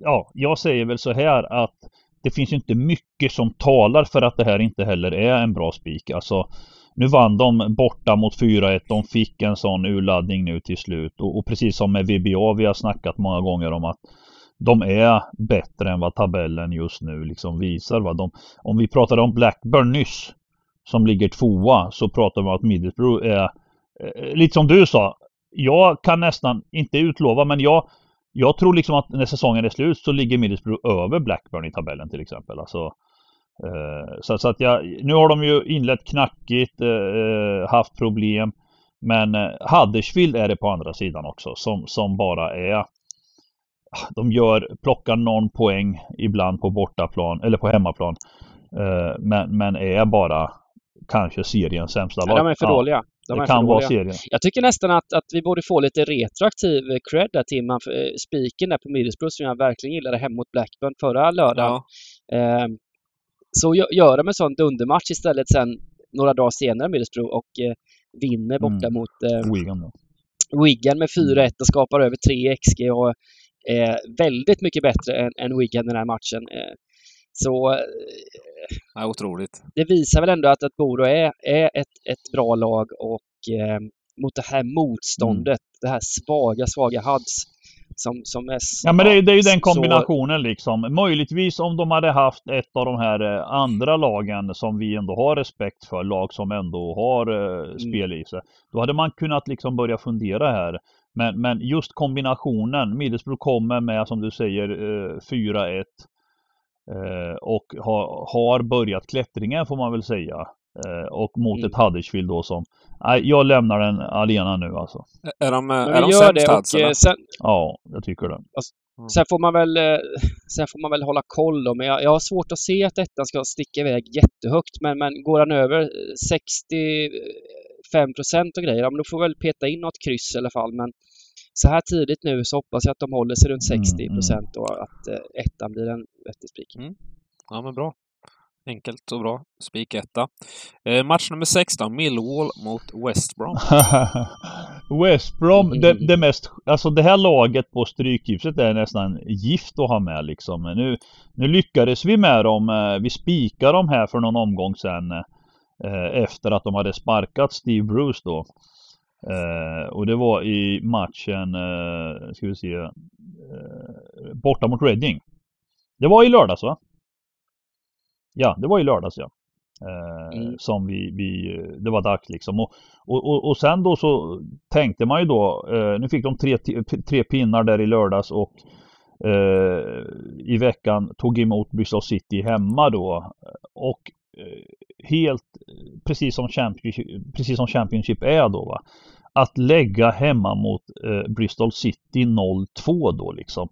ja, jag säger väl så här att det finns ju inte mycket som talar för att det här inte heller är en bra spik. Alltså, nu vann de borta mot 4-1. De fick en sån urladdning nu till slut. Och, och precis som med VBA, vi har snackat många gånger om att de är bättre än vad tabellen just nu liksom visar. Va? De, om vi pratade om Blackburn nyss, som ligger tvåa, så pratar vi om att Middlesbrough är, eh, lite som du sa, jag kan nästan, inte utlova, men jag, jag tror liksom att när säsongen är slut så ligger Middlesbrough över Blackburn i tabellen till exempel. Alltså, eh, så, så att jag, nu har de ju inlett knackigt, eh, haft problem. Men eh, Huddersfield är det på andra sidan också som, som bara är de gör, plockar någon poäng ibland på bortaplan eller på hemmaplan. Eh, men, men är bara kanske seriens sämsta lag. Ja, de är för dåliga. De det kan vara serien. Jag tycker nästan att, att vi borde få lite retroaktiv cred där Timman. För, eh, Spiken där på Middlesbrough som jag verkligen gillade hemma mot Blackburn förra lördagen. Ja. Eh, så gö- gör de en sån dundermatch istället sen några dagar senare Middlesbrough och eh, vinner borta Mm. mot eh, Wigan då. Wigan med 4-1 och skapar över 3 XG och är väldigt mycket bättre än, än Wigan den här matchen. Eh, så eh, Ja, otroligt. det visar väl ändå att, att Boro är, är ett, ett bra lag och eh, mot det här motståndet, det här svaga, svaga Huds som, som är... Ja men det är, det är ju den så- kombinationen liksom. Möjligtvis om de hade haft ett av de här eh, andra lagen som vi ändå har respekt för, lag som ändå har eh, spel i sig. Då hade man kunnat liksom börja fundera här. Men, men just kombinationen, Middlesbrough kommer med som du säger eh, 4-1 eh, och har, har börjat klättringen får man väl säga. Eh, och mot Mm. ett Huddersfield då som, nej jag lämnar den alena nu alltså. Är de, Men är de sämst eh, sen, Ja, jag tycker det. sen får man väl eh, sen får man väl hålla koll då. Men jag, jag har svårt att se att detta ska sticka iväg jättehögt. Men, men går han över eh, 65 procent och grejer, ja, men då får väl peta in något kryss i alla fall. Men så här tidigt nu så hoppas jag att de håller sig runt Mm, 60 procent och att eh, ettan blir en vettig spik. Ja, men bra. Enkelt och bra. Spik etta. Eh, match nummer 16, Millwall mot West Brom. West Brom, Mm. det, det mest, alltså det här laget på Stryktipset är nästan gift att ha med liksom. Nu, nu lyckades vi med dem, eh, vi spikade dem här för någon omgång sedan eh, efter att de hade sparkat Steve Bruce då. Eh, och det var i matchen, eh, ska vi se, eh, borta mot Reading. Det var i lördags va? Ja, det var i lördags ja. Eh, Mm. Som vi, vi, det var dags liksom. Och, och, och, och sen då så tänkte man ju då, eh, nu fick de tre, tre pinnar där i lördags och eh, i veckan tog emot Bristol City hemma då. Och eh, helt precis som, precis som Championship är då va. Att lägga hemma mot eh, Bristol City 0-2 då liksom.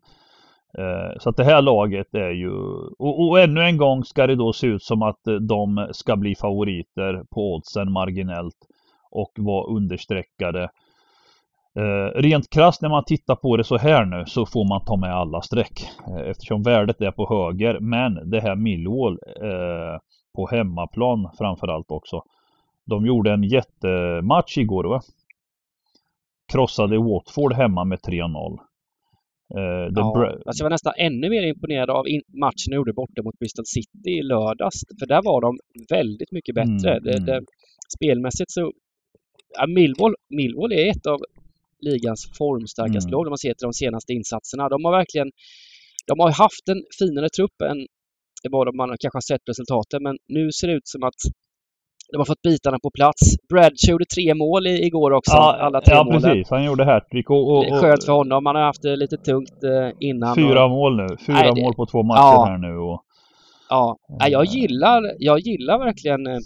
Eh, Så att det här laget är ju, och, och ännu en gång ska det då se ut som att eh, de ska bli favoriter på oddsen marginellt och vara understreckade. Eh, rent krasst när man tittar på det så här nu så får man ta med alla streck eh, eftersom värdet är på höger. Men det här Millwall eh, på hemmaplan framförallt också. De gjorde en jättematch igår va? Krossade Watford hemma med 3-0. Eh, det Ja, bra- alltså jag var nästan ännu mer imponerad av matchen de gjorde borta mot Bristol City i lördags. För där var de väldigt mycket bättre. Mm, det, mm. Det, spelmässigt så... Ja, Millwall, Millwall är ett av ligans formstarkaste Mm. lag om man ser till de senaste insatserna. De har verkligen... De har haft en finare trupp än vad man kanske har sett resultaten, men nu ser det ut som att de har fått bitarna på plats. Bradshaw gjorde tre mål i, igår också. alla tre ja målen. precis. Han gjorde hattrick och, och, och Skönt för honom. Han har haft det lite tungt eh, innan. fyra och, mål nu. Fyra Nej, det- mål på två matcher Ja. här nu. Och, Ja, Nej, jag Eh. gillar, jag gillar verkligen eh,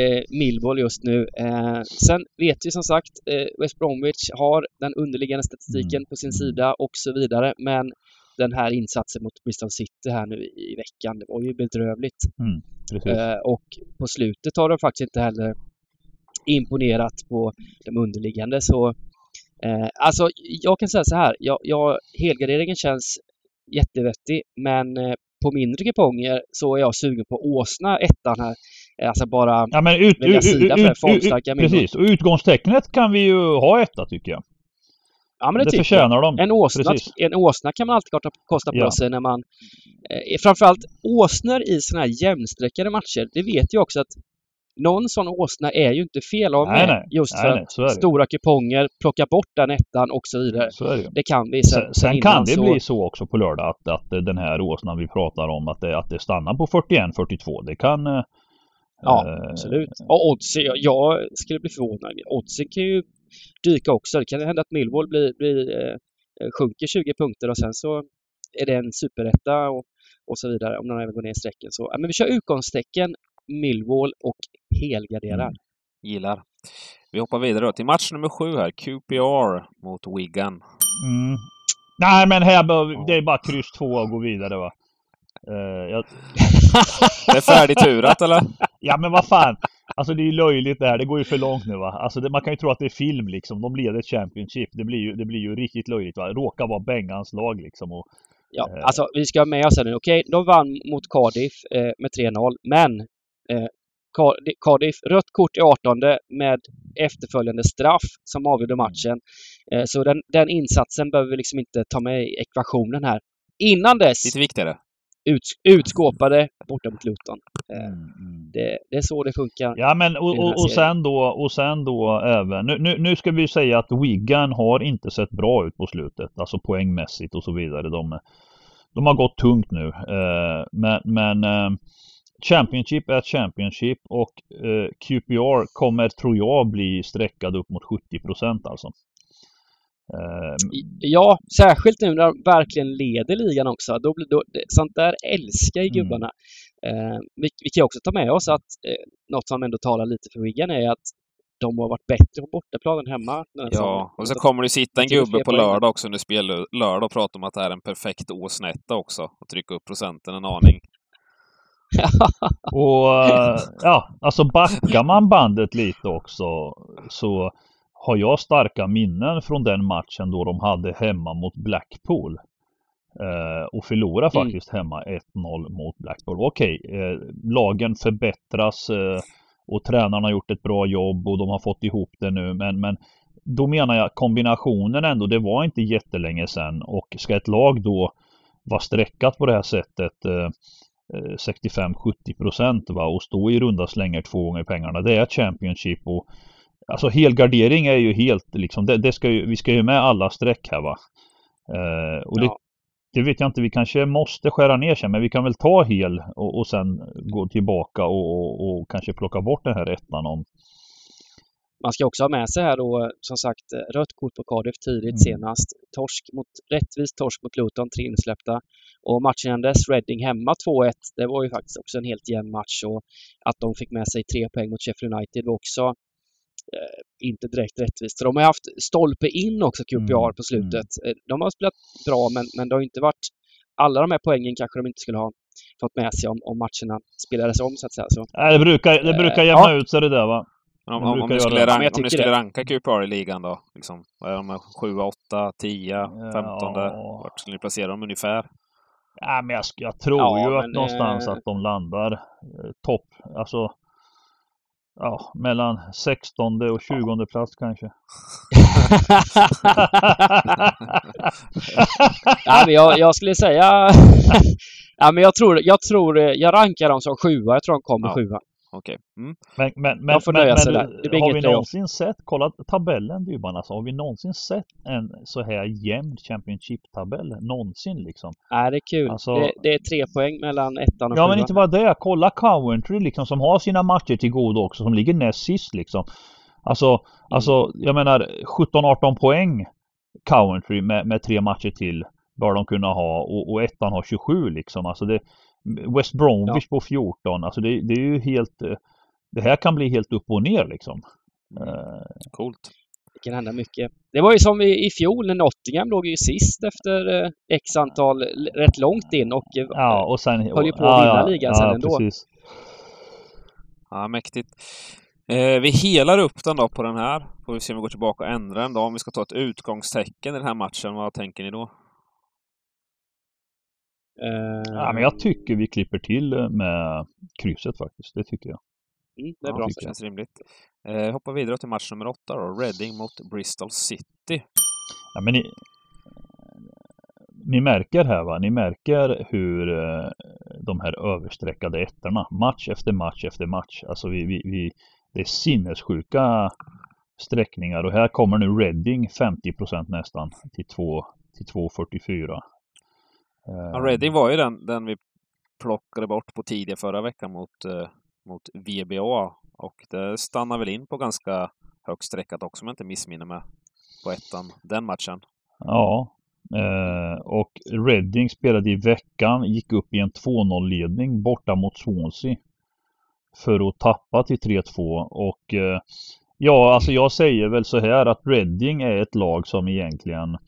eh, Millwall just nu. Eh, sen vet vi som sagt, eh, West Bromwich har den underliggande statistiken Mm. på sin sida och så vidare. Men den här insatsen mot Bristol City här nu i, i veckan, det var ju bedrövligt. precis. Eh, och på slutet har de faktiskt inte heller imponerat på de underliggande. Så, eh, alltså, jag kan säga så här. Jag, jag, helgarderingen känns jättevettig, men eh, på mindre kuponger så är jag sugen på Åsna ettan här. Eh, Alltså bara... Ja men ut, välja ut, sida ut, för ut, formstarka ut, precis. Och utgångstecknet kan vi ju ha etta tycker jag. Ja, men det, Det förtjänar de. En åsna, Precis. en åsna kan man alltid kosta, på Ja. sig när man... Eh, framförallt åsnor i sådana här jämnstreckade matcher. Det vet jag också att någon sån åsna är ju inte fel av Nej, med. nej. Just Nej, för nej, att stora kuponger, plocka bort den ettan och så vidare. Så det. Det kan vi. Sen, Sen, sen kan det så, bli så också på lördag att, att den här åsnan vi pratar om att det, att det stannar på 41-42. Det kan... Ja, eh, absolut. Och jag, jag skulle bli förvånad. Oddsen kan ju dyka också. Det kan hända att Millwall blir, blir, eh, sjunker 20 punkter och sen så är det en superetta och, och så vidare om de även går ner i strecken. Så, ja, men vi kör utgångstecken, Millwall och helgarderar. Mm. Gillar. Vi hoppar vidare då till match nummer sju här. QPR mot Wigan. Mm. Nej, men här behöver, det är bara kryss två och gå vidare va. Uh, jag... det är färdigturat eller? Ja men vad fan. Alltså det är ju löjligt det här. Det går ju för långt nu va. Alltså det, man kan ju tro att det är film liksom. De leder Championship. Det blir ju, det blir ju riktigt löjligt va. Råkar vara Bengans lag liksom. Och, ja, uh... alltså vi ska ha med oss här nu. Okej, de vann mot Cardiff eh, med 3-0. Men eh, Cardiff, rött kort i 18 med efterföljande straff som avgjorde mm. matchen. Eh, så den, den insatsen behöver vi liksom inte ta med i ekvationen här. Innan dess Lite viktigare ut, utskåpade borta mot Luton. Eh, mm, mm. Det, det, är så det funkar. Ja men och, och, och, sen då och sen då även nu, nu, nu ska vi säga att Wigan har inte sett bra ut på slutet. Alltså poängmässigt och så vidare. De, de har gått tungt nu. Eh, men, men eh, Championship är Championship och QPR kommer tror jag bli sträckad upp mot 70 procent alltså. Ehm. Ja, särskilt nu när de verkligen leder ligan också. Då, då, sånt där älskar ju mm. gubbarna. Mm. Vi, vi, kan också ta med oss att eh, något som ändå talar lite för Wigan är att de har varit bättre på bortaplan än hemma. Ja, och så kommer det sitta en gubbe på lördag också under spel lördag och prata om att det är en perfekt åsnetta också och trycka upp procenten en aning. och eh, ja, alltså backar man bandet lite också så har jag starka minnen från den matchen då de hade hemma mot Blackpool. Eh, och förlorade mm. faktiskt hemma 1-0 mot Blackpool. Okej, eh, lagen förbättras eh, och tränarna har gjort ett bra jobb och de har fått ihop det nu. Men, men då menar jag kombinationen ändå, det var inte jättelänge sedan och ska ett lag då vara streckat på det här sättet 65-70 eh, procent och stå i runda slängar två gånger pengarna. Det är Championship och Alltså helgardering är ju helt liksom, det, det ska ju, vi ska ju med alla streck här va. Eh, och det, ja. det, vet jag inte, vi kanske måste skära ner sig men vi kan väl ta hel och, och sen gå tillbaka och, och, och, kanske plocka bort den här ettan om man ska också ha med sig här då, som sagt, rött kort på Cardiff tidigt mm. senast. Torsk mot, rättvis torsk mot Luton, tre insläppta. Och matchen innan dess, Reading hemma 2-1. Det var ju faktiskt också en helt jämn match och att de fick med sig tre poäng mot Sheffield United var också inte direkt rättvist. För de har haft stolpe in också, QPR, mm. på slutet. Mm. De har spelat bra, men, men det har inte varit... Alla de här poängen kanske de inte skulle ha fått med sig om, om matcherna spelades om, så att säga. Så, Nej, det brukar, det brukar eh, jämna ja. ut sig det där, va? Om, om, om, du skulle, ranka, om du skulle ranka QPR i ligan då? Liksom, vad är de? 7, 8, 10, 15? Ja. Vart skulle ni placera dem ungefär? Ja, men jag, jag tror ja, ju att någonstans eh... att de landar eh, topp. Alltså ja, mellan 16 och 20 plats kanske. ja, men jag, jag skulle säga... ja, men jag tror, jag tror, jag rankar dem som sjua. Jag tror de kommer ja. sjua. Okej. Okay. Mm. Men, men, men, där. Det blir har vi någonsin sett, kolla tabellen Dybban alltså, har vi någonsin sett en så här jämn Championship-tabell? Någonsin liksom? Nej, det är kul. Alltså, det, det, är tre poäng mellan ettan och Ja, men inte bara det. Kolla Coventry liksom, som har sina matcher till godo också, som ligger näst sist liksom. Alltså, mm. alltså jag menar 17-18 poäng Coventry med, med tre matcher till bör de kunna ha och, och ettan har 27 liksom. Alltså det, West Bromwich ja. på 14. Alltså det, det, är ju helt... Eh, det här kan bli helt upp och ner liksom. Mm. Uh, Coolt. Det kan hända mycket. Det var ju som i, i fjol när Nottingham låg ju sist efter eh, x antal rätt långt in och, eh, ja, och sen, höll ju på att vinna ja, ligan ja, sen ändå. Precis. Ja, mäktigt. Eh, vi helar upp den då på den här. Får vi se om vi går tillbaka och ändrar den då. Om vi ska ta ett utgångstecken i den här matchen, vad tänker ni då? Uh, ja, men jag tycker vi klipper till med krysset faktiskt. Det tycker jag. Mm, det är ja, bra. Det känns rimligt. Eh, hoppar vidare till match nummer åtta då. Reading mot Bristol City. Ja, men ni, ni märker här va, ni märker hur eh, de här översträckade ettorna, match efter match efter match. Alltså vi, vi, vi, det är sinnessjuka sträckningar och här kommer nu Reading 50% nästan till 2 till 2.44. Ja, Reading var ju den, den vi plockade bort på tidiga förra veckan mot, eh, mot VBA. Och det stannar väl in på ganska högt streckat också om jag inte missminner mig på ettan, den matchen. Ja, eh, och Reading spelade i veckan, gick upp i en 2-0 ledning borta mot Swansea. för att tappa till 3-2 och eh, ja, alltså jag säger väl så här att Reading är ett lag som egentligen eh,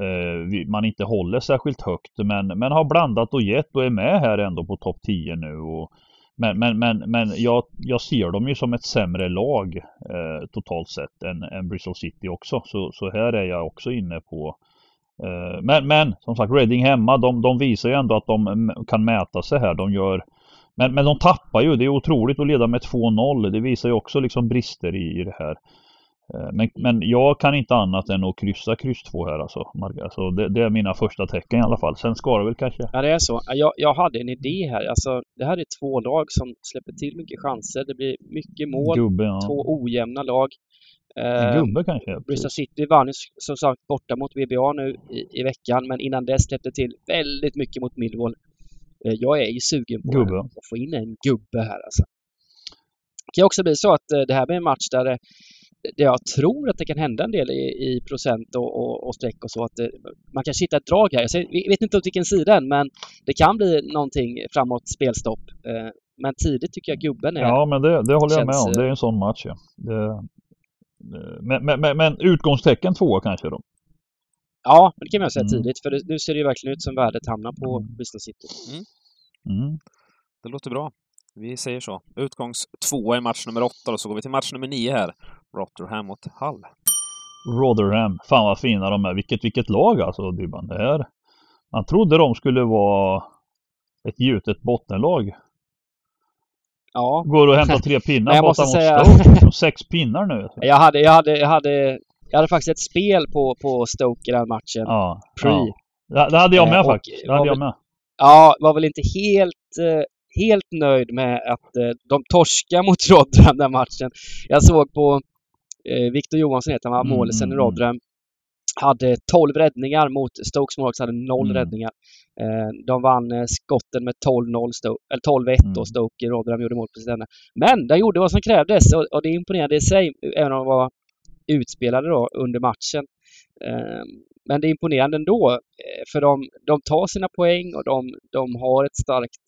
Eh, man inte håller särskilt högt men, men har blandat och gett och är med här ändå på topp 10 nu. Och, men men, men, men jag, jag ser dem ju som ett sämre lag eh, totalt sett än, än Bristol City också. Så, så här är jag också inne på eh, men, men som sagt Reading hemma, de, de visar ju ändå att de kan mäta sig här. De gör men, men de tappar ju. Det är otroligt att leda med 2-0. Det visar ju också liksom brister i, i det här. Eh, men, men jag kan inte annat än att kryssa kryss 2 här alltså. alltså det, det, är mina första tecken i alla fall. Sen ska det väl kanske. Ja det är så. Jag, jag hade en idé här. Alltså, det här är två lag som släpper till mycket chanser. Det blir mycket mål. Gubbe, ja. Två ojämna lag. Eh, Gubbe kanske? Bristol City vann som sagt borta mot VBA nu i, i veckan. Men innan dess släppte till väldigt mycket mot Millwall. Eh, jag är ju sugen på gubbe. att få in en gubbe här alltså. Det kan också bli så att eh, det här blir en match där det, det jag tror att det kan hända en del i, i procent och, och, och streck och så. Att det, man kanske hittar ett drag här. Jag vet inte åt vilken sida än, men det kan bli någonting framåt spelstopp. Eh, men tidigt tycker jag gubben är... Ja, men det, det håller jag med om. Det är en sån match, ja. Det, men, men, men, men utgångstecken två kanske då? Ja, det kan man säga mm. tidigt. För det, nu ser det ju verkligen ut som värdet hamnar på mm. Bristol City. Mm. Mm. Det låter bra. Vi säger så. Utgångs tvåa i match nummer åtta och så går vi till match nummer nio här. Rotherham mot Hull. Rotherham. Fan vad fina de är. Vilket, vilket lag alltså, Dybban. Det här. Man trodde de skulle vara ett gjutet bottenlag. Ja. Går och hämtar tre pinnar jag måste säga... Sex pinnar nu. Jag hade, jag hade, jag hade jag hade faktiskt ett spel på, på Stoke i den matchen. Ja, Pre. Ja. Det hade jag med eh, faktiskt. Det hade jag med. Ja, var väl inte helt, eh, helt nöjd med att eh, de torskade mot Rotherham den matchen. Jag såg på eh, Victor Johansson heter han, mm, målisen i mm, mm. Rotherham. Hade 12 räddningar mot Stokes mål hade 0 mm. räddningar. Eh, de vann skotten med 12-0, eller 12-1 mm. och Stoke Rotherham gjorde mål på sitt Men de gjorde vad som krävdes och, det imponerade i sig, även om de var utspelade då under matchen. Ehm, men det är imponerande ändå, för de, de tar sina poäng och de, de har ett starkt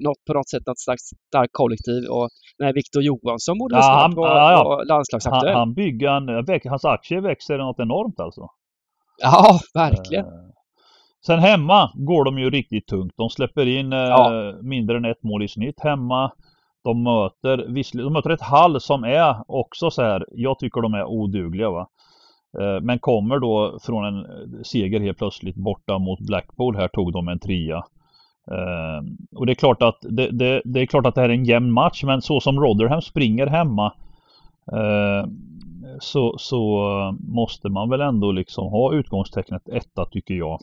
något, på något sätt något slags starkt kollektiv och den Victor Johansson borde ja, snart vara, ja, ja. landslagsaktuell. Han, han bygger, han, hans aktier växer något enormt alltså. Ja, verkligen. Eh, sen hemma går de ju riktigt tungt. De släpper in eh, mindre än ett mål i snitt hemma. De möter, de möter ett Hall som är också så här, jag tycker de är odugliga va. Eh, men kommer då från en seger helt plötsligt borta mot Blackpool. Här tog de en trea. Eh, och det är klart att det, det, det är klart att det här är en jämn match men så som Rotherham springer hemma eh, så, så måste man väl ändå liksom ha utgångstecknet etta tycker jag.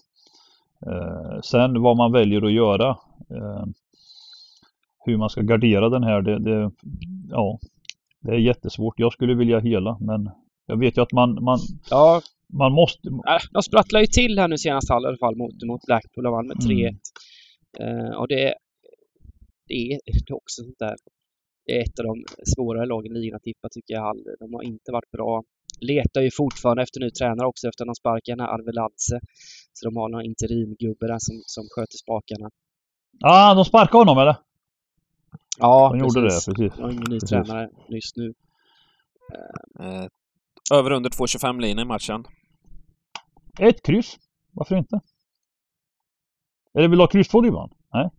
Sen vad man väljer att göra hur man ska gardera den här, det, det, ja, det är jättesvårt. Jag skulle vilja hela, men jag vet ju att man, man, ja. man måste... De sprattlar ju till här nu senast i alla fall mot, mot Blackpool och vann med 3-1. Mm. Uh, och det, det är också sånt där. Det är ett av de svårare lagen i ligan att tippa tycker jag. De har inte varit bra. Letar ju fortfarande efter ny tränare också efter att de sparkade Arveladze. Så de har någon interimgubbe där som, som sköter spakarna. Ja, ah, de sparkade honom eller? Ja, de gjorde det, precis. De har ingen ny tränare nyss nu. Uh, över under 2,25 linje i matchen. Ett kryss. Varför inte? Eller vill du ha kryss två Dybban? Nej?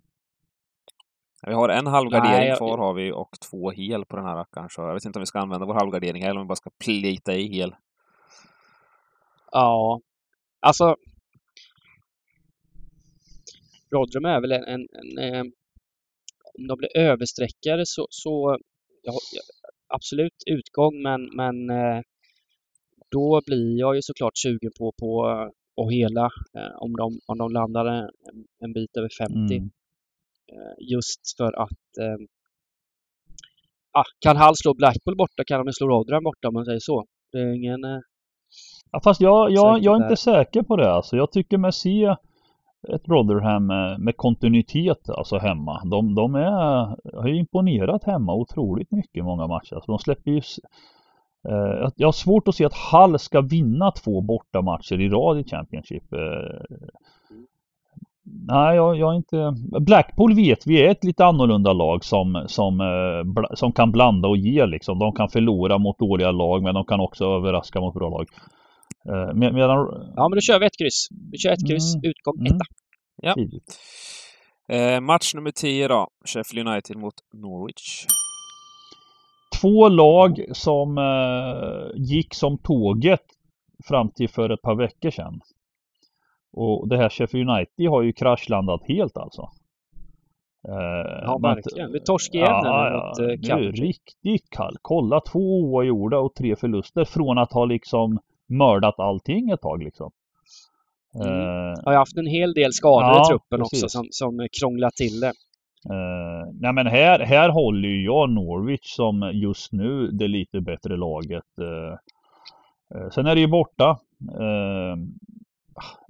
Vi har en halvgardering jag... kvar har vi och två hel på den här rackaren. Så jag vet inte om vi ska använda vår halvgardering eller om vi bara ska plita i hel. Ja, alltså. Rodrum är väl en, en, en, en eh, om de blir översträckare så, så ja, absolut utgång men, men eh, då blir jag ju såklart sugen på, på att hela eh, om, de, om de landar en, en bit över 50. Mm. Eh, just för att eh, ah, kan Hall slå Blackpool borta kan de slå Rotherham borta om man säger så. Det är ingen... Eh, ja, fast jag, jag, jag är inte säker på det alltså. Jag tycker med se ett Rotherham med, med kontinuitet alltså hemma. De, de är, har ju imponerat hemma otroligt mycket många matcher. Alltså de släpper ju Eh, jag har svårt att se att Hall ska vinna två bortamatcher i rad i Championship. Eh, nej, jag, jag är inte... Blackpool vet vi är ett lite annorlunda lag som, som, eh, som kan blanda och ge liksom. De kan förlora mot dåliga lag men de kan också överraska mot bra lag. Eh, med, medan... Ja, men då kör vi ett kryss. Vi kör ett kryss, mm. utgång etta. Mm. Ja. Eh, match nummer 10 då. Sheffield United mot Norwich. Två lag som eh, gick som tåget fram till för ett par veckor sedan. Och det här Sheffield United har ju kraschlandat helt alltså. Eh, ja, verkligen. Vi torskade igen ja, ja, mot eh, Nu riktigt kall. Kolla två oavgjorda och tre förluster från att ha liksom mördat allting ett tag liksom. Mm. Uh, har ju haft en hel del skador ja, i truppen precis. också som, som krånglar till det. Uh, nej men här, här håller ju jag Norwich som just nu det lite bättre laget. Uh, uh, sen är det ju borta.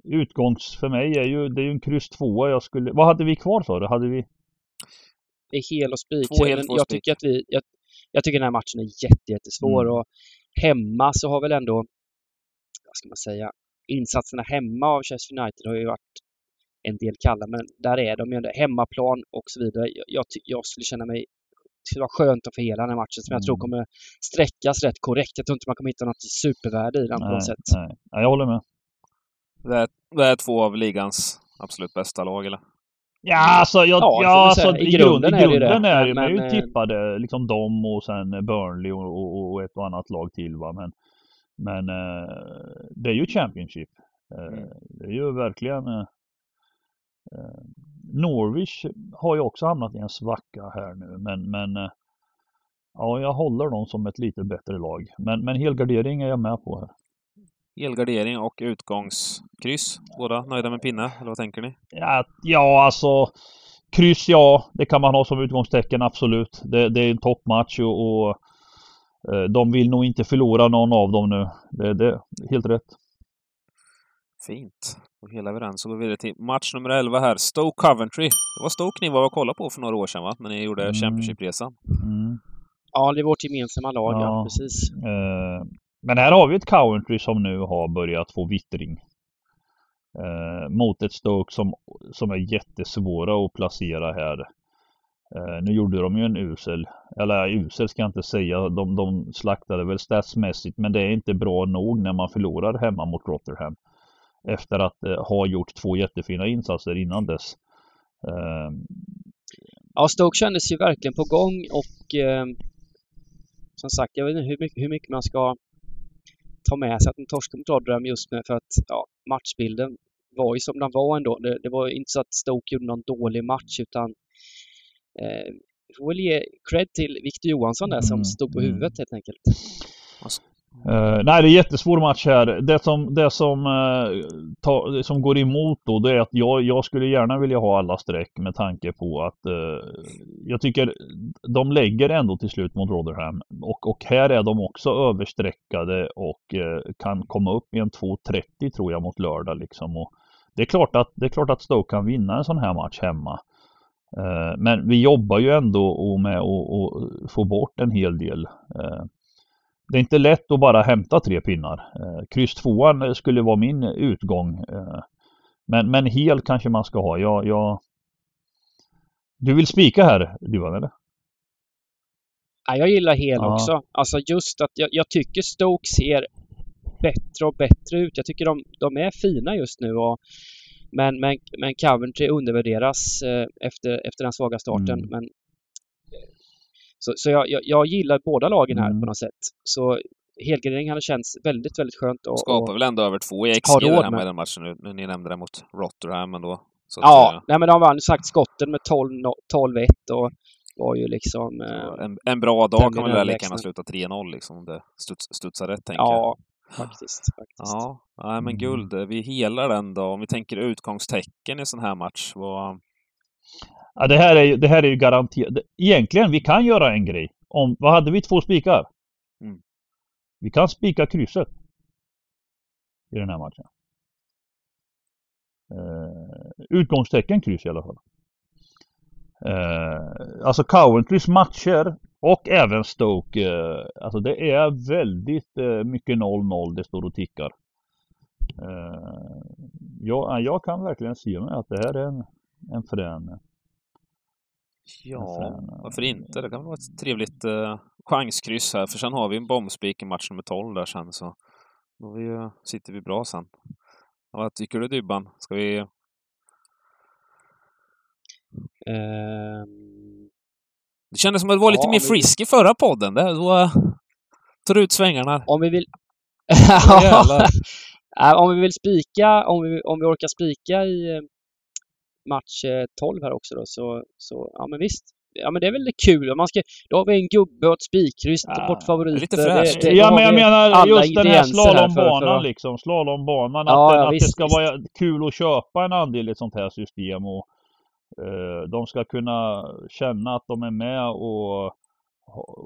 utgångs för mig är ju, det är ju en kryss tvåa jag skulle, vad hade vi kvar för det? Hade vi? Det är hel och spik. Två hel, jag, tycker att vi, jag, jag, tycker den här matchen är jätte, jättesvår mm. och hemma så har väl ändå, vad ska man säga, insatserna hemma av Chelsea United har ju varit en del kalla, men där är de ju ändå hemmaplan och så vidare. Jag, jag, jag skulle känna mig det skulle vara skönt att få hela den här matchen som jag tror mm. kommer sträckas rätt korrekt. Jag tror inte man kommer hitta något supervärde i den på något sätt. Nej, nej. jag håller med. Det är, det är två av ligans absolut bästa lag, eller? Ja, alltså, jag, ja, ja alltså i, grunden, i grunden är det ju. Men, men, ju tippade liksom dem och sen Burnley och, och, och, ett och annat lag till. Va? Men men eh, det är ju Championship. Eh, mm. Det är ju verkligen eh, eh, Norwich har ju också hamnat i en svacka här nu men, men eh, ja, jag håller dem som ett lite bättre lag. Men, men helgardering är jag med på här. Helgardering och utgångskryss. Båda nöjda med pinne, eller vad tänker ni? Ja, ja alltså kryss ja, det kan man ha som utgångstecken absolut. Det, det är en toppmatch och, och Eh, de vill nog inte förlora någon av dem nu. Det, det är helt rätt. Fint. Då helar vi den så går vi vidare till match nummer 11 här. Stoke Coventry. Det var Stoke ni var och kollade på för några år sedan va? När ni gjorde mm. Championship-resan. Mm. Ja, det är vårt gemensamma lag, ja, ja precis. Eh, men här har vi ett Coventry som nu har börjat få vittring. Eh, mot ett Stoke som, som är jättesvåra att placera här. Eh, nu gjorde de ju en usel, eller usel ska jag inte säga, de, de slaktade väl statsmässigt men det är inte bra nog när man förlorar hemma mot Rotherham. Efter att eh, ha gjort två jättefina insatser innan dess. Eh, ja, Stoke kändes ju verkligen på gång och eh, som sagt, jag vet inte hur mycket, hur mycket man ska ta med sig att de torskade mot Rotherham just med för att ja, matchbilden var ju som den var ändå. Det, det var inte så att Stoke gjorde någon dålig match utan eh, vi får väl ge cred till Victor Johansson där som mm. stod på huvudet helt enkelt. Uh, nej, det är jättesvår match här. Det som, det som, uh, ta, som går emot då, det är att jag, jag skulle gärna vilja ha alla streck med tanke på att uh, jag tycker de lägger ändå till slut mot Rotherham. Och, och här är de också överstreckade och kan komma upp i en 2.30 tror jag mot lördag liksom. Och det, är klart att, det är klart att Stoke kan vinna en sån här match hemma. Men vi jobbar ju ändå med att få bort en hel del. Eh, det är inte lätt att bara hämta tre pinnar. Eh, kryss tvåan skulle vara min utgång. Men, men hel kanske man ska ha. Jag, jag... Du vill spika här, Duvan, eller? Ja, jag gillar hel ja. också. Alltså just att jag, jag, tycker Stoke ser bättre och bättre ut. Jag tycker de, de är fina just nu och men, men, men Coventry undervärderas eh, efter, efter den svaga starten. Mm. Men, så så jag, jag, jag, gillar båda lagen här mm. på något sätt. Så helgardering hade känts väldigt, väldigt skönt. Och, Skapar väl ändå över två i XG där med den matchen nu. Ni nämnde det mot Rotherham ändå. ja, att, nej, men de vann sagt skotten med 12-1 och var ju liksom... Eh, en, en bra dag kan väl lika gärna sluta 3-0 liksom om det studs, studsar rätt, tänker ja, jag faktiskt. faktiskt. Ja, nej, men guld. Vi helar den då. Om vi tänker utgångstecken i sån här match. Vad... Ja, det här är ju, det här är ju garanterat. Egentligen, vi kan göra en grej. Om, vad hade vi? Två spikar? Mm. Vi kan spika krysset. I den här matchen. Uh, utgångstecken kryss i alla fall. Uh, alltså Coventrys matcher och även Stoke. Eh, alltså det är väldigt eh, mycket 0-0 det står och tickar. Eh, jag, jag kan verkligen se att det här är en, en frän Ja, varför inte? Det kan vara ett trevligt eh, chanskryss här, för sen har vi en bombspik i match nummer 12 där sen så då vi, sitter vi bra sen. Vad tycker du Dybban? Ska vi... Um... Det kändes som att det var lite ja, mer vi... frisky förra podden. Det, då uh, tar du ut svängarna. Om vi vill... om vi vill spika, om vi, om vi orkar spika i eh, match 12 här också då, så, så ja men visst. Ja men det är väl kul. Man ska, då har vi en gubbe och ett spikkryss, ja, bort favoriter. Lite fräscht. Ja men jag menar just den här slalombanan för, för... liksom. Slalombanan. Ja, att, ja, att visst, det ska visst. vara kul att köpa en andel i ett sånt här system. Och uh, de ska kunna känna att de är med och,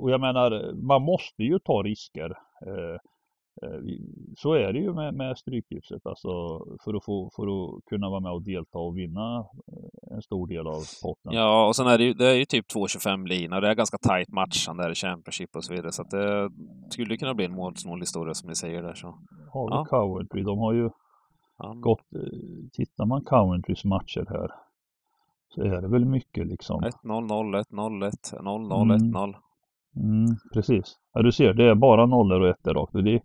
och jag menar, man måste ju ta risker. Eh, så är det ju med, med Stryktipset alltså för att, få, för att kunna vara med och delta och vinna eh, en stor del av potten. Ja, och sen är det ju, det är ju typ 2,25 lina och det är ganska tajt matchande där i Championship och så vidare. Så att det skulle kunna bli en målsnål historia som ni säger där så. Har vi ja. Coventry, de har ju ja. gått, eh, tittar man Coventrys matcher här så är det väl mycket liksom. 1-0, 0-1, 0-1, 0-0, 1-0. Mm, precis. Ja, du ser, det är bara nollor och ettor rakt. Det är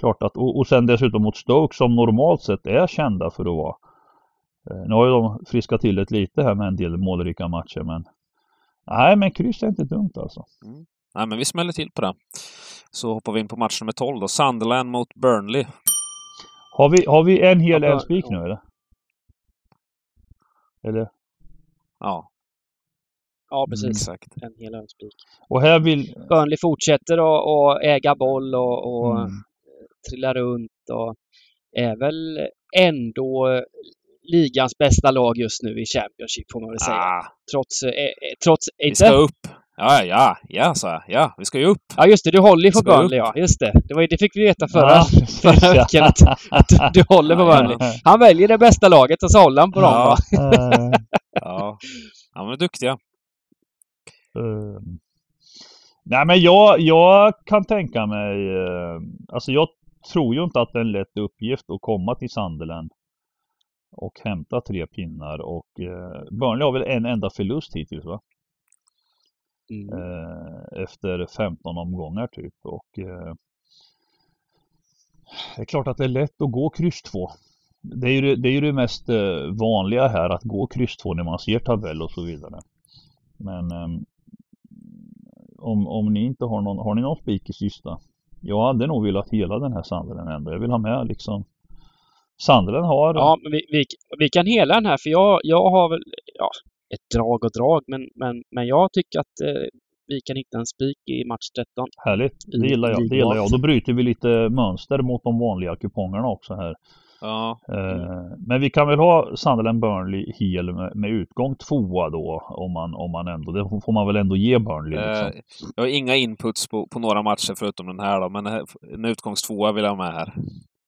klart att, och, och sen dessutom mot Stoke som normalt sett är kända för att vara. Eh, nu har ju de friskat till det lite här med en del målrika matcher men Nej men kryss är inte dumt alltså. Mm. Nej men vi smäller till på det. Så hoppar vi in på match nummer 12 då. Sunderland mot Burnley. Har vi, har vi en hel ja, spik nu eller? Eller? Ja. Ja, precis. Mm. Exakt. En hel önspik. Och här vill... Burnley fortsätter att äga boll och, och mm. Trilla runt och är väl ändå ligans bästa lag just nu i Championship får man väl säga. Ah. Trots, eh, eh trots Vi inte... ska upp. Ja, ja, ja, sa jag. Ja, vi ska ju upp. Ja, just det. Du håller ju på Burnley, ja. Just det. Det, var, det fick vi veta förra, ja, förra veckan. Att, att du, håller på Burnley. Han väljer det bästa laget och så håller han på dem, ja. ja. ja, men är duktiga. Uh, nej men jag, jag kan tänka mig, uh, alltså jag tror ju inte att det är en lätt uppgift att komma till Sunderland och hämta tre pinnar och uh, Burnley har väl en enda förlust hittills va? Mm. Uh, efter 15 omgångar typ och det är klart att det är lätt att gå kryss 2. Det är ju det, är ju det mest vanliga här att gå kryss 2 när man ser tabell och så vidare. Men um, om, om ni inte har någon, har ni någon spik i sista? Jag hade nog velat hela den här sandelen ändå. Jag vill ha med liksom Sandelen har... Ja, men vi, vi, vi, kan hela den här för jag, jag har väl ja, ett drag och drag men, men, men jag tycker att eh, vi kan hitta en spik i match 13. Härligt, det gillar jag. Det gillar jag. Då bryter vi lite mönster mot de vanliga kupongerna också här. Ja. Eh, men vi kan väl ha Sunderland Burnley hel med, utgång tvåa då om man, om man ändå, det får man väl ändå ge Burnley. Liksom. Eh, jag har inga inputs på, på några matcher förutom den här då, men en utgångs tvåa vill jag ha med här.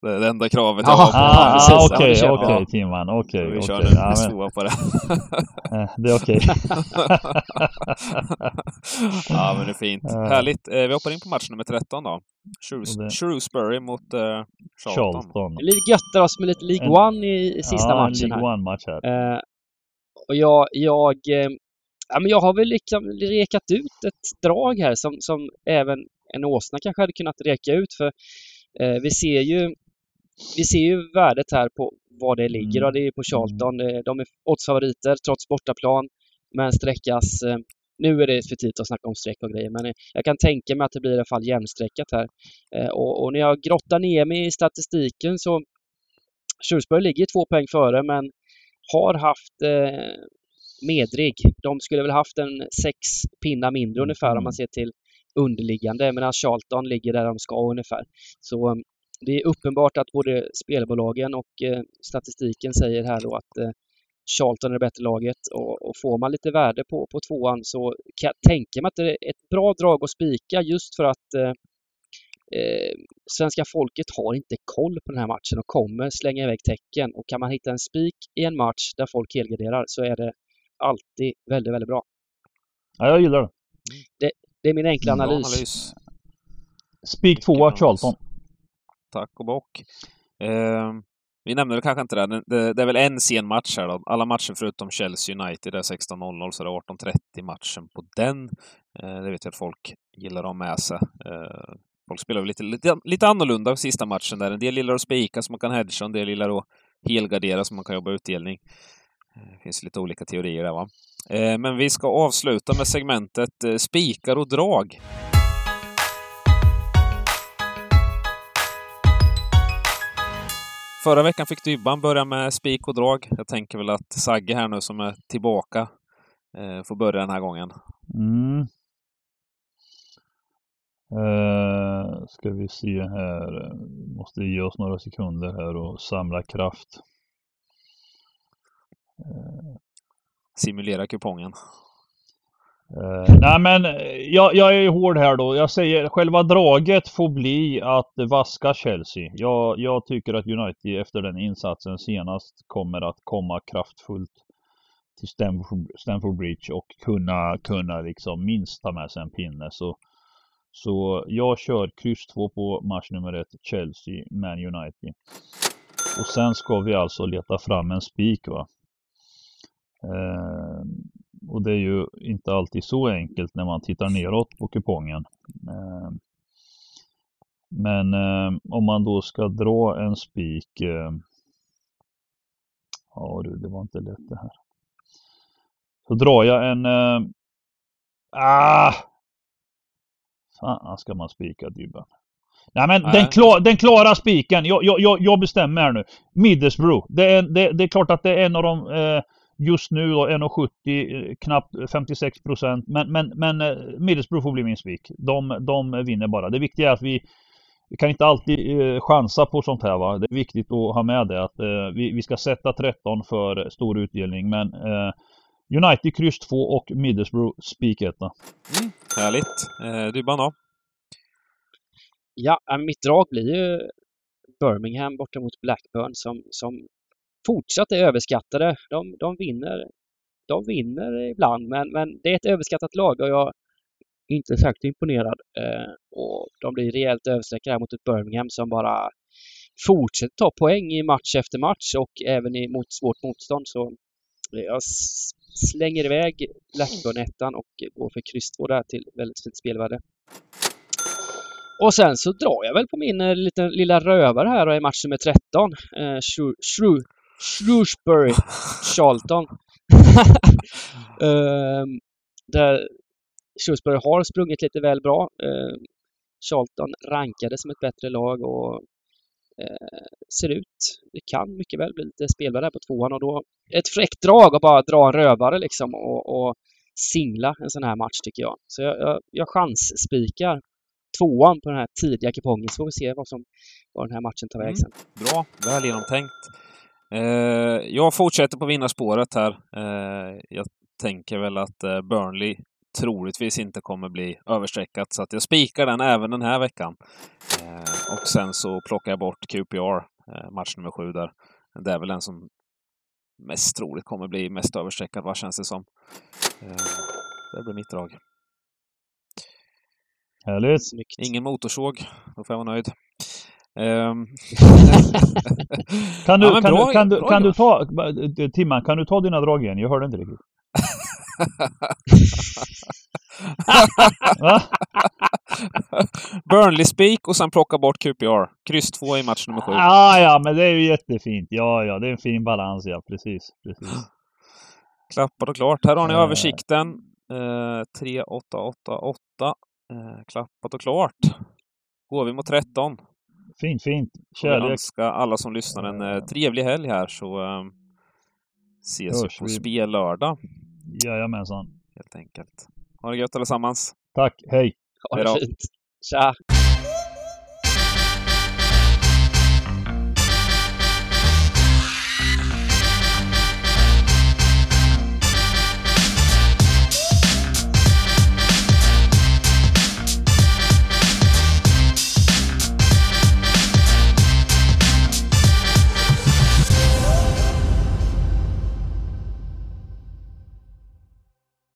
Det är det enda kravet jag har på ah, Okej, okej okay, okay, Timman. Okej. Okay, vi kör okay. en ja, tvåa på det. Eh, det är okej. ja, men det är fint. Härligt. Vi hoppar in på match nummer 13 då. Shrewsbury mot uh, Charlton. Charlton. Det är lite gött där med lite League One i, i sista ja, matchen League här. One-match här. Uh, och jag, jag, uh, ja, men jag har väl liksom rekat ut ett drag här som, som även en åsna kanske hade kunnat reka ut för uh, vi ser ju vi ser ju värdet här på var det ligger mm. och det är på Charlton. De är oddsfavoriter trots bortaplan men sträckas nu är det för tidigt att snacka om streck och grejer, men jag kan tänka mig att det blir i alla fall jämnstreckat här. Eh, och, och, när jag grottar ner mig i statistiken så Shrewsbury ligger två poäng före, men har haft eh, medrig. De skulle väl haft en sex pinnar mindre ungefär mm. om man ser till underliggande, medan Charlton ligger där de ska ungefär. Så eh, det är uppenbart att både spelbolagen och eh, statistiken säger här då att eh, Charlton är det bättre laget och, och, får man lite värde på, på tvåan så kan jag tänka mig att det är ett bra drag att spika just för att eh, eh, svenska folket har inte koll på den här matchen och kommer slänga iväg tecken. Och kan man hitta en spik i en match där folk helgarderar så är det alltid väldigt, väldigt bra. Ja, jag gillar det. Det, det är min enkla analys. analys. Spik tvåa Charlton. Tack och bock. Eh, vi nämnde väl kanske inte det, det, det är väl en sen match här då. Alla matcher förutom Chelsea United är 16.00 så det är 18.30 matchen på den. Eh, det vet jag att folk gillar att ha med sig. Eh, folk spelar lite, lite, lite annorlunda sista matchen där. En del gillar att spika så man kan hedga, en del gillar att helgardera så man kan jobba utdelning. Ehm, det finns lite olika teorier där va. Ehm, men vi ska avsluta med segmentet eh, spikar och drag. Förra veckan fick Dybban börja med spik och drag. Jag tänker väl att Sagge här nu som är tillbaka eh, får börja den här gången. Mm. Uh, ska vi se här. Måste ge oss några sekunder här och samla kraft. Uh. Simulera kupongen. Uh, nej men eh, jag, jag är hård här då. Jag säger själva draget får bli att vaska Chelsea. Jag, jag tycker att United efter den insatsen senast kommer att komma kraftfullt till Stamford, Stamford Bridge och kunna, kunna liksom minst ta med sig en pinne. Så, så jag kör kryss 2 på match nummer 1 Chelsea, Man United. Och sen ska vi alltså leta fram en spik va. Uh, och det är ju inte alltid så enkelt när man tittar neråt på kupongen. Eh, men eh, om man då ska dra en spik. Eh, ja du, det var inte lätt det här. Så drar jag en... Ah! Fan ska man spika Dybban. Nej men Den, klar, den klara spiken. Jag, jag, jag bestämmer här nu. Middlesbrough. Det är, det, det är klart att det är en av de eh, just nu då 1,70 knappt 56 procent. Men, men, men eh, Middlesbrough får bli min spik. De, de vinner bara. Det viktiga är att vi vi kan inte alltid eh, chansa på sånt här va. Det är viktigt att ha med det att eh, vi, vi ska sätta 13 för stor utdelning men eh, United kryss 2 och Middlesbrough spik 1. Mm, härligt. Eh, du då? Ja, mitt drag blir ju Birmingham borta mot Blackburn som, som fortsatt är överskattade. De, de vinner de vinner ibland, men, men det är ett överskattat lag och jag är inte särskilt imponerad. Eh, och de blir rejält överstreckade mot ett Birmingham som bara fortsätter ta poäng i match efter match och även i, mot svårt motstånd. Så jag slänger iväg Blackburn-ettan och går för kryss 2 där till väldigt fint spelvärde. Och sen så drar jag väl på min eh, liten, lilla rövare här i match nummer 13. Eh, Shrew, Shrewsbury Charlton. eh, där Shrewsbury har sprungit lite väl bra. Eh, Charlton rankade som ett bättre lag och eh, ser ut, det kan mycket väl bli lite spelvärde på tvåan och då ett fräckt drag att bara dra en rövare liksom och, och singla en sån här match tycker jag. Så jag, jag, jag chansspikar tvåan på den här tidiga kupongen så får vi se vad som vad den här matchen tar väg sen. Mm, bra, väl genomtänkt. Eh, jag fortsätter på vinnarspåret här. Eh, jag tänker väl att eh, Burnley troligtvis inte kommer bli överstreckat. Så att jag spikar den även den här veckan. Och sen så plockar jag bort QPR, match nummer sju där. Det är väl den som mest troligt kommer bli mest överstreckad, vad känns det som. Det blir mitt drag. Härligt! Snyggt. Ingen motorsåg, då får jag vara nöjd. Um... kan du, ja, kan, bra, du, kan, du, kan du ta, Timman, kan du ta dina drag igen? Jag hörde inte riktigt. Burnley spik och sen plocka bort QPR. Kryss 2 i match nummer 7. Ja, ja, men det är ju jättefint. Ja, ja, det är en fin balans, ja. Precis, precis. Klappat och klart. Här har ni äh... översikten. Eh, 3, 8, 8, 8. Eh, klappat och klart. Går vi mot 13. Fint, fint. Kärlek. Jag önskar alla som lyssnar en eh, trevlig helg här så eh, ses vi på spel lördag. Jajamensan. Helt enkelt. Ha det gött allesammans. Tack, hej. Ha det fint. Tja.